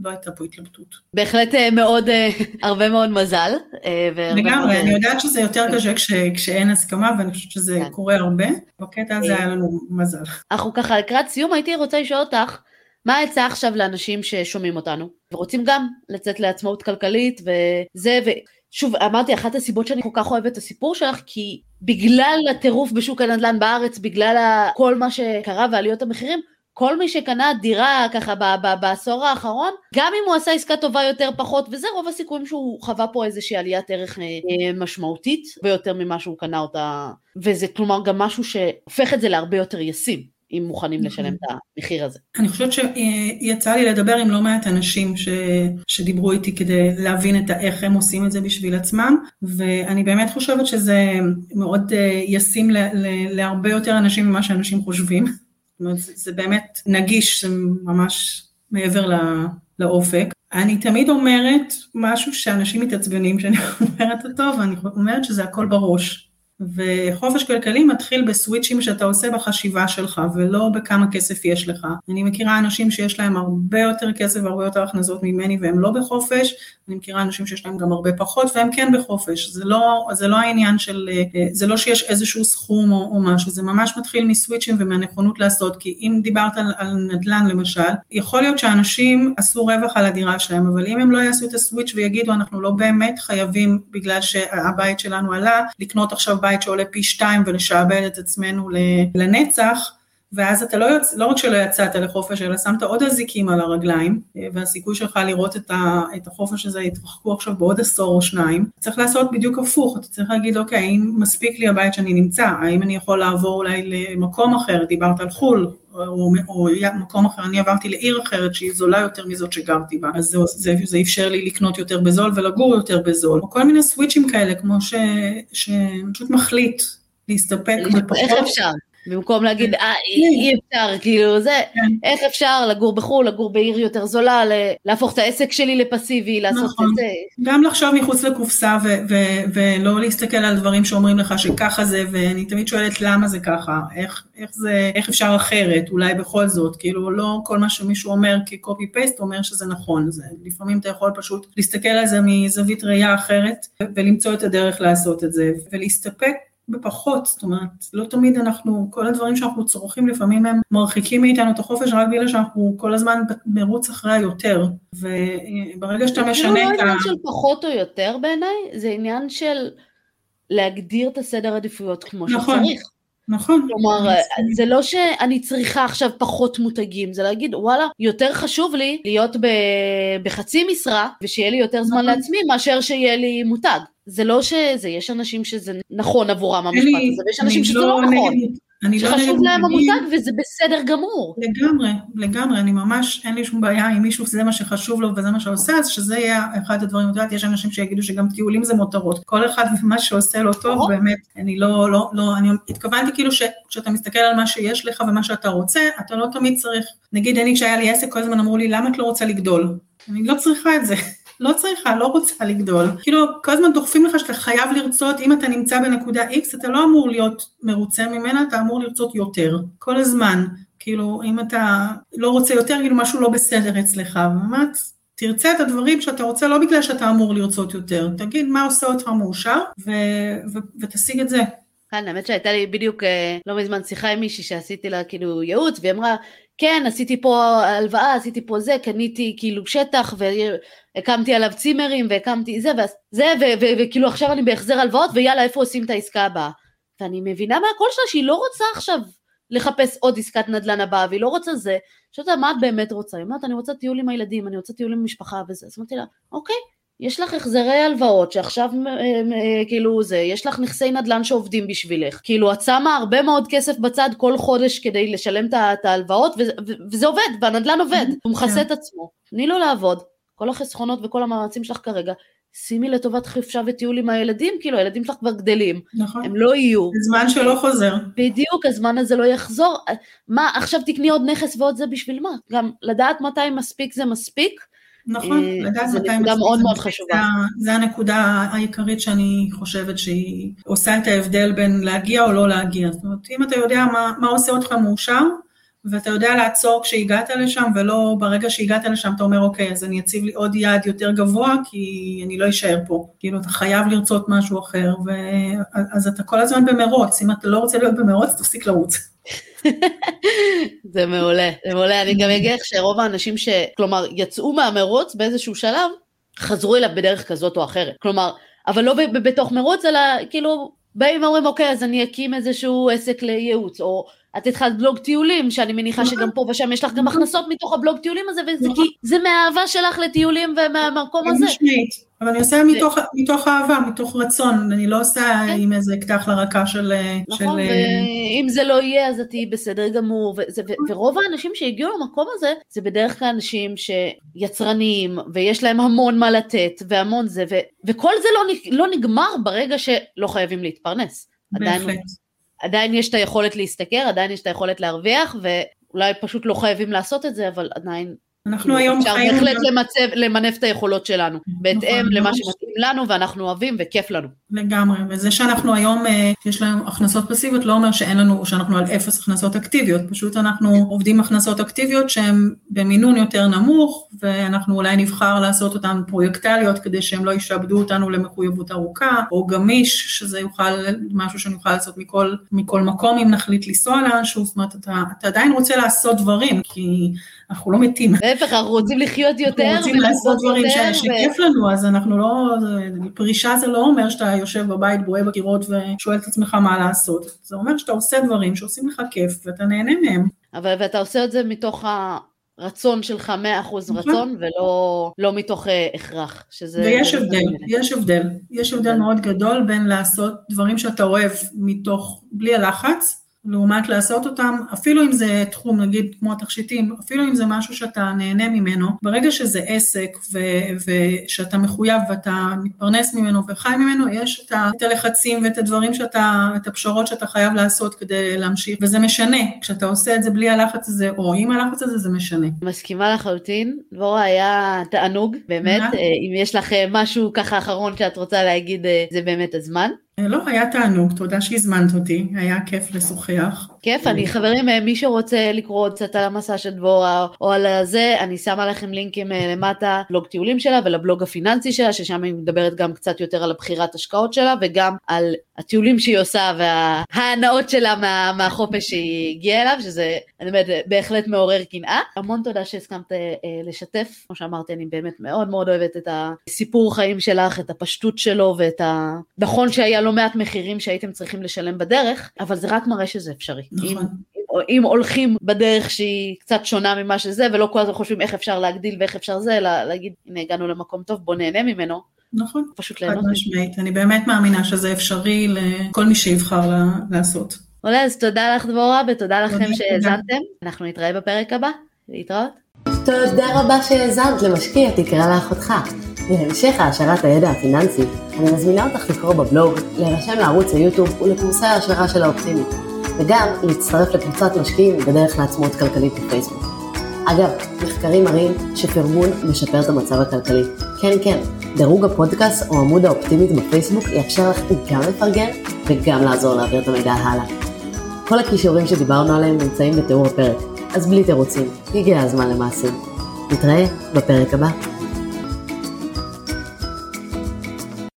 לא הייתה פה התלבטות. בהחלט אה, מאוד, אה, [LAUGHS] הרבה מאוד מזל. אה, לגמרי, אני יודעת שזה יותר קשה כש, כשאין הסכמה, ואני חושבת שזה כן. קורה הרבה. בקטע הזה היה לנו מזל. אנחנו ככה לקראת סיום, הייתי רוצה לשאול אותך, מה העצה עכשיו לאנשים ששומעים אותנו, ורוצים גם לצאת לעצמאות כלכלית, וזה, ושוב, אמרתי, אחת הסיבות שאני כל כך אוהבת את הסיפור שלך, כי בגלל הטירוף בשוק הנדל"ן בארץ, בגלל כל מה שקרה ועליות המחירים, כל מי שקנה דירה ככה בעשור האחרון, גם אם הוא עשה עסקה טובה יותר פחות, וזה רוב הסיכויים שהוא חווה פה איזושהי עליית ערך אה, אה, משמעותית, ביותר ממה שהוא קנה אותה, וזה כלומר גם משהו שהופך את זה להרבה יותר ישים. אם מוכנים לשלם את המחיר הזה. אני חושבת שיצא לי לדבר עם לא מעט אנשים ש... שדיברו איתי כדי להבין את איך הם עושים את זה בשביל עצמם, ואני באמת חושבת שזה מאוד אה, ישים ל... להרבה יותר אנשים ממה שאנשים חושבים. זאת אומרת, זה, באמת נגיש, זה ממש מעבר לא, לאופק. אני תמיד אומרת משהו שאנשים מתעצבנים שאני [LAUGHS] אומרת אותו, ואני אומרת שזה הכל בראש. וחופש כלכלי מתחיל בסוויצ'ים שאתה עושה בחשיבה שלך, ולא בכמה כסף יש לך. אני מכירה אנשים שיש להם הרבה יותר כסף והרבה יותר הכנסות ממני והם לא בחופש, אני מכירה אנשים שיש להם גם הרבה פחות והם כן בחופש. זה לא, זה לא העניין של, זה לא שיש איזשהו סכום או, או משהו, זה ממש מתחיל מסוויצ'ים ומהנכונות לעשות, כי אם דיברת על, על נדל"ן למשל, יכול להיות שאנשים עשו רווח על הדירה שלהם, אבל אם הם לא יעשו את הסוויץ' ויגידו אנחנו לא באמת חייבים בגלל שהבית שלנו עלה, לקנות עכשיו בית בית שעולה פי שתיים ולשעבד את עצמנו לנצח, ואז אתה לא, יוצ... לא רק שלא יצאת לחופש, אלא שמת עוד אזיקים על הרגליים, והסיכוי שלך לראות את, ה... את החופש הזה יתרחקו עכשיו בעוד עשור או שניים. צריך לעשות בדיוק הפוך, אתה צריך להגיד, אוקיי, האם מספיק לי הבית שאני נמצא? האם אני יכול לעבור אולי למקום אחר? דיברת על חו"ל, או, או, או מקום אחר, אני עברתי לעיר אחרת שהיא זולה יותר מזאת שגרתי בה, אז זה, זה, זה אפשר לי לקנות יותר בזול ולגור יותר בזול, או כל מיני סוויצ'ים כאלה, כמו שפשוט מחליט להסתפק בפחות. איך אפשר? במקום להגיד, אה, אי אפשר, כאילו, זה, כן. איך אפשר לגור בחו"ל, לגור בעיר יותר זולה, להפוך את העסק שלי לפסיבי, לעשות נכון. את זה. גם לחשוב מחוץ לקופסה ולא להסתכל על דברים שאומרים לך שככה זה, ואני תמיד שואלת למה זה ככה, איך, איך זה, איך אפשר אחרת, אולי בכל זאת, כאילו, לא כל מה שמישהו אומר כקופי פייסט אומר שזה נכון, זה, לפעמים אתה יכול פשוט להסתכל על זה מזווית ראייה אחרת, ולמצוא את הדרך לעשות את זה, ולהסתפק בפחות, זאת אומרת, לא תמיד אנחנו, כל הדברים שאנחנו צורכים לפעמים הם מרחיקים מאיתנו את החופש רק בגלל שאנחנו כל הזמן מרוץ אחרי היותר, וברגע שאתה משנה את ה... זה לא עניין של פחות או יותר בעיניי, זה עניין של להגדיר את הסדר עדיפויות כמו נכון. שצריך. נכון. כלומר, זה לא שאני צריכה עכשיו פחות מותגים, זה להגיד, וואלה, יותר חשוב לי להיות ב... בחצי משרה, ושיהיה לי יותר זמן נכון. לעצמי, מאשר שיהיה לי מותג. זה לא שזה, יש אנשים שזה נכון עבורם המשפט הזה, ויש אנשים שזה לא, לא נכון. נגד, אני לא שחשוב להם המותג וזה בסדר גמור. לגמרי, לגמרי, אני ממש, אין לי שום בעיה עם מישהו שזה מה שחשוב לו וזה מה שעושה, אז שזה יהיה אחד הדברים, את יודעת, יש אנשים שיגידו שגם טיולים זה מותרות, כל אחד [LAUGHS] ומה שעושה לו טוב, באמת, אני לא, לא, לא, אני התכוונתי כאילו שכשאתה מסתכל על מה שיש לך ומה שאתה רוצה, אתה לא תמיד צריך, נגיד אני כשהיה לי עסק, כל הזמן אמרו לי, למה את לא רוצה לגדול? אני לא צריכה את זה. לא צריכה, לא רוצה לגדול. כאילו, כל הזמן דוחפים לך שאתה חייב לרצות, אם אתה נמצא בנקודה X, אתה לא אמור להיות מרוצה ממנה, אתה אמור לרצות יותר. כל הזמן. כאילו, אם אתה לא רוצה יותר, כאילו משהו לא בסדר אצלך. באמת, תרצה את הדברים שאתה רוצה, לא בגלל שאתה אמור לרצות יותר. תגיד מה עושה אותך מאושר, ו- ו- ותשיג את זה. כן, האמת שהייתה לי בדיוק אה, לא מזמן שיחה עם מישהי שעשיתי לה כאילו ייעוץ, והיא אמרה, כן, עשיתי פה הלוואה, עשיתי פה זה, קניתי כאילו שטח והקמתי עליו צימרים והקמתי זה, וזה, וכאילו עכשיו אני בהחזר הלוואות ויאללה, איפה עושים את העסקה הבאה? ואני מבינה מהקול שלה שהיא לא רוצה עכשיו לחפש עוד עסקת נדל"ן הבאה, והיא לא רוצה זה, שאתה מה את באמת רוצה? היא אומרת, אני רוצה טיול עם הילדים, אני רוצה טיול עם המשפחה וזה, אז אמרתי לה, אוקיי, יש לך החזרי הלוואות שעכשיו אה, אה, כאילו זה, יש לך נכסי נדל"ן שעובדים בשבילך, כאילו את שמה הרבה מאוד כסף בצד כל חודש כדי לשלם את ההלוואות וזה, וזה עובד, והנדל"ן עובד, הוא מכסה את עצמו, תני לו לעבוד, כל החסכונות וכל המאמצים שלך כרגע, שימי לטובת חופשה וטיול עם הילדים, כאילו הילדים שלך כבר גדלים, נכון, הם לא יהיו. זמן שלא חוזר. בדיוק, הזמן הזה לא יחזור, מה עכשיו תקני עוד נכס ועוד זה בשביל מה? גם לדעת מתי מספיק זה מספיק, נכון, אה, לדעת מתי... זו נקודה מאוד מאוד חשובה. זה הנקודה העיקרית שאני חושבת שהיא עושה את ההבדל בין להגיע או לא להגיע. זאת אומרת, אם אתה יודע מה, מה עושה אותך מאושר, ואתה יודע לעצור כשהגעת לשם, ולא ברגע שהגעת לשם אתה אומר, אוקיי, אז אני אציב לי עוד יעד יותר גבוה, כי אני לא אשאר פה. כאילו, אתה חייב לרצות משהו אחר. אז אתה כל הזמן במרוץ. אם אתה לא רוצה להיות במרוץ, תפסיק לרוץ. זה מעולה, זה מעולה. אני גם אגיד לך שרוב האנשים ש... כלומר, יצאו מהמרוץ באיזשהו שלב, חזרו אליו בדרך כזאת או אחרת. כלומר, אבל לא בתוך מרוץ, אלא כאילו, באים ואומרים, אוקיי, אז אני אקים איזשהו עסק לייעוץ, או את התחלת בלוג טיולים, שאני מניחה נכון. שגם פה ושם יש לך גם נכון. הכנסות מתוך הבלוג טיולים הזה, וזה נכון. כי זה מהאהבה שלך לטיולים ומהמקום הזה. אבל אני עושה מתוך, מתוך אהבה, מתוך רצון, אני לא עושה כן. עם איזה אקדח לרקה של... נכון, ואם זה לא יהיה אז את תהיי בסדר גמור, וזה, ורוב האנשים שהגיעו למקום הזה, זה בדרך כלל אנשים שיצרניים, ויש להם המון מה לתת, והמון זה, ו, וכל זה לא, לא נגמר ברגע שלא חייבים להתפרנס. בהחלט. עדיין יש את היכולת להשתכר, עדיין יש את היכולת להרוויח, ואולי פשוט לא חייבים לעשות את זה, אבל עדיין אנחנו היום אפשר חיים... אפשר בהחלט למצב, למנף את היכולות שלנו, בהתאם נכון, למה שמתאים לנו ואנחנו אוהבים וכיף לנו. לגמרי, וזה שאנחנו היום, אה, יש לנו הכנסות פסיביות, לא אומר שאין לנו, שאנחנו על אפס הכנסות אקטיביות, פשוט אנחנו עובדים הכנסות אקטיביות שהן במינון יותר נמוך, ואנחנו אולי נבחר לעשות אותן פרויקטליות כדי שהן לא ישעבדו אותנו למחויבות ארוכה, או גמיש, שזה יוכל, משהו שנוכל לעשות מכל, מכל מקום אם נחליט לנסוע לאנשהו, זאת אומרת, אתה, אתה עדיין רוצה לעשות דברים, כי אנחנו לא מתים. להפך, אנחנו רוצים לחיות יותר, אנחנו רוצים לעשות דברים שכיף לנו, אז אנחנו לא, פרישה זה לא אומר שאתה יושב בבית, בוהה בקירות ושואל את עצמך מה לעשות. זה אומר שאתה עושה דברים שעושים לך כיף ואתה נהנה מהם. אבל ואתה עושה את זה מתוך הרצון שלך 100% נכון. רצון ולא לא מתוך uh, הכרח, שזה... ויש הבדל, יש הבדל, יש הבדל מאוד גדול בין לעשות דברים שאתה אוהב מתוך, בלי הלחץ, לעומת לעשות אותם, אפילו אם זה תחום, נגיד כמו התכשיטים, אפילו אם זה משהו שאתה נהנה ממנו, ברגע שזה עסק ו- ושאתה מחויב ואתה מתפרנס ממנו וחי ממנו, יש את, ה- את הלחצים ואת הדברים שאתה, את הפשרות שאתה חייב לעשות כדי להמשיך, וזה משנה, כשאתה עושה את זה בלי הלחץ הזה, או עם הלחץ הזה, זה משנה. מסכימה לחלוטין, דבורה היה תענוג, באמת, אה, אם יש לך אה, משהו ככה אחרון שאת רוצה להגיד, אה, זה באמת הזמן. לא, היה תענוג, תודה שהזמנת אותי, היה כיף לשוחח. כיף, אני חברים, אה, מי שרוצה לקרוא עוד קצת על המסע של דבורה או על זה, אני שמה לכם לינקים אה, למטה, בלוג טיולים שלה ולבלוג הפיננסי שלה, ששם היא מדברת גם קצת יותר על הבחירת השקעות שלה וגם על הטיולים שהיא עושה וההנאות שלה מה, מהחופש שהיא הגיעה אליו, שזה אני אומרת, בהחלט מעורר קנאה. המון תודה שהסכמת אה, לשתף, כמו שאמרתי, אני באמת מאוד מאוד אוהבת את הסיפור חיים שלך, את הפשטות שלו ואת ה... נכון שהיה לא מעט מחירים שהייתם צריכים לשלם בדרך, אבל זה רק מראה שזה אפשרי. נכון. אם, אם הולכים בדרך שהיא קצת שונה ממה שזה, ולא כל הזמן חושבים איך אפשר להגדיל ואיך אפשר זה, אלא להגיד, הנה הגענו למקום טוב, בוא נהנה ממנו. נכון, פשוט חד ליהנות. משמעית. אני באמת מאמינה שזה אפשרי לכל מי שיבחר לה- לעשות. עולה, אז תודה לך דבורה ותודה לכם תודה, שהאזנתם. אנחנו נתראה בפרק הבא. להתראות. תודה רבה שהאזנת למשקיע תקרא לאחותך. להמשך העשרת הידע הפיננסי, אני מזמינה אותך לקרוא בבלוג, להירשם לערוץ היוטיוב ולקורסי ההעשרה של האופטימית, וגם להצטרף לקבוצת משקיעים בדרך לעצמאות כלכלית בפייסבוק. אגב, מחקרים מראים שפרגון משפר את המצב הכלכלי. כן, כן, דירוג הפודקאסט או עמוד האופטימית בפייסבוק יאפשר לך גם לפרגן וגם לעזור להעביר את המידע הלאה. כל הכישורים שדיברנו עליהם נמצאים בתיאור הפרק, אז בלי תירוצים, הגיע הזמן למעשים. נתראה בפרק הבא.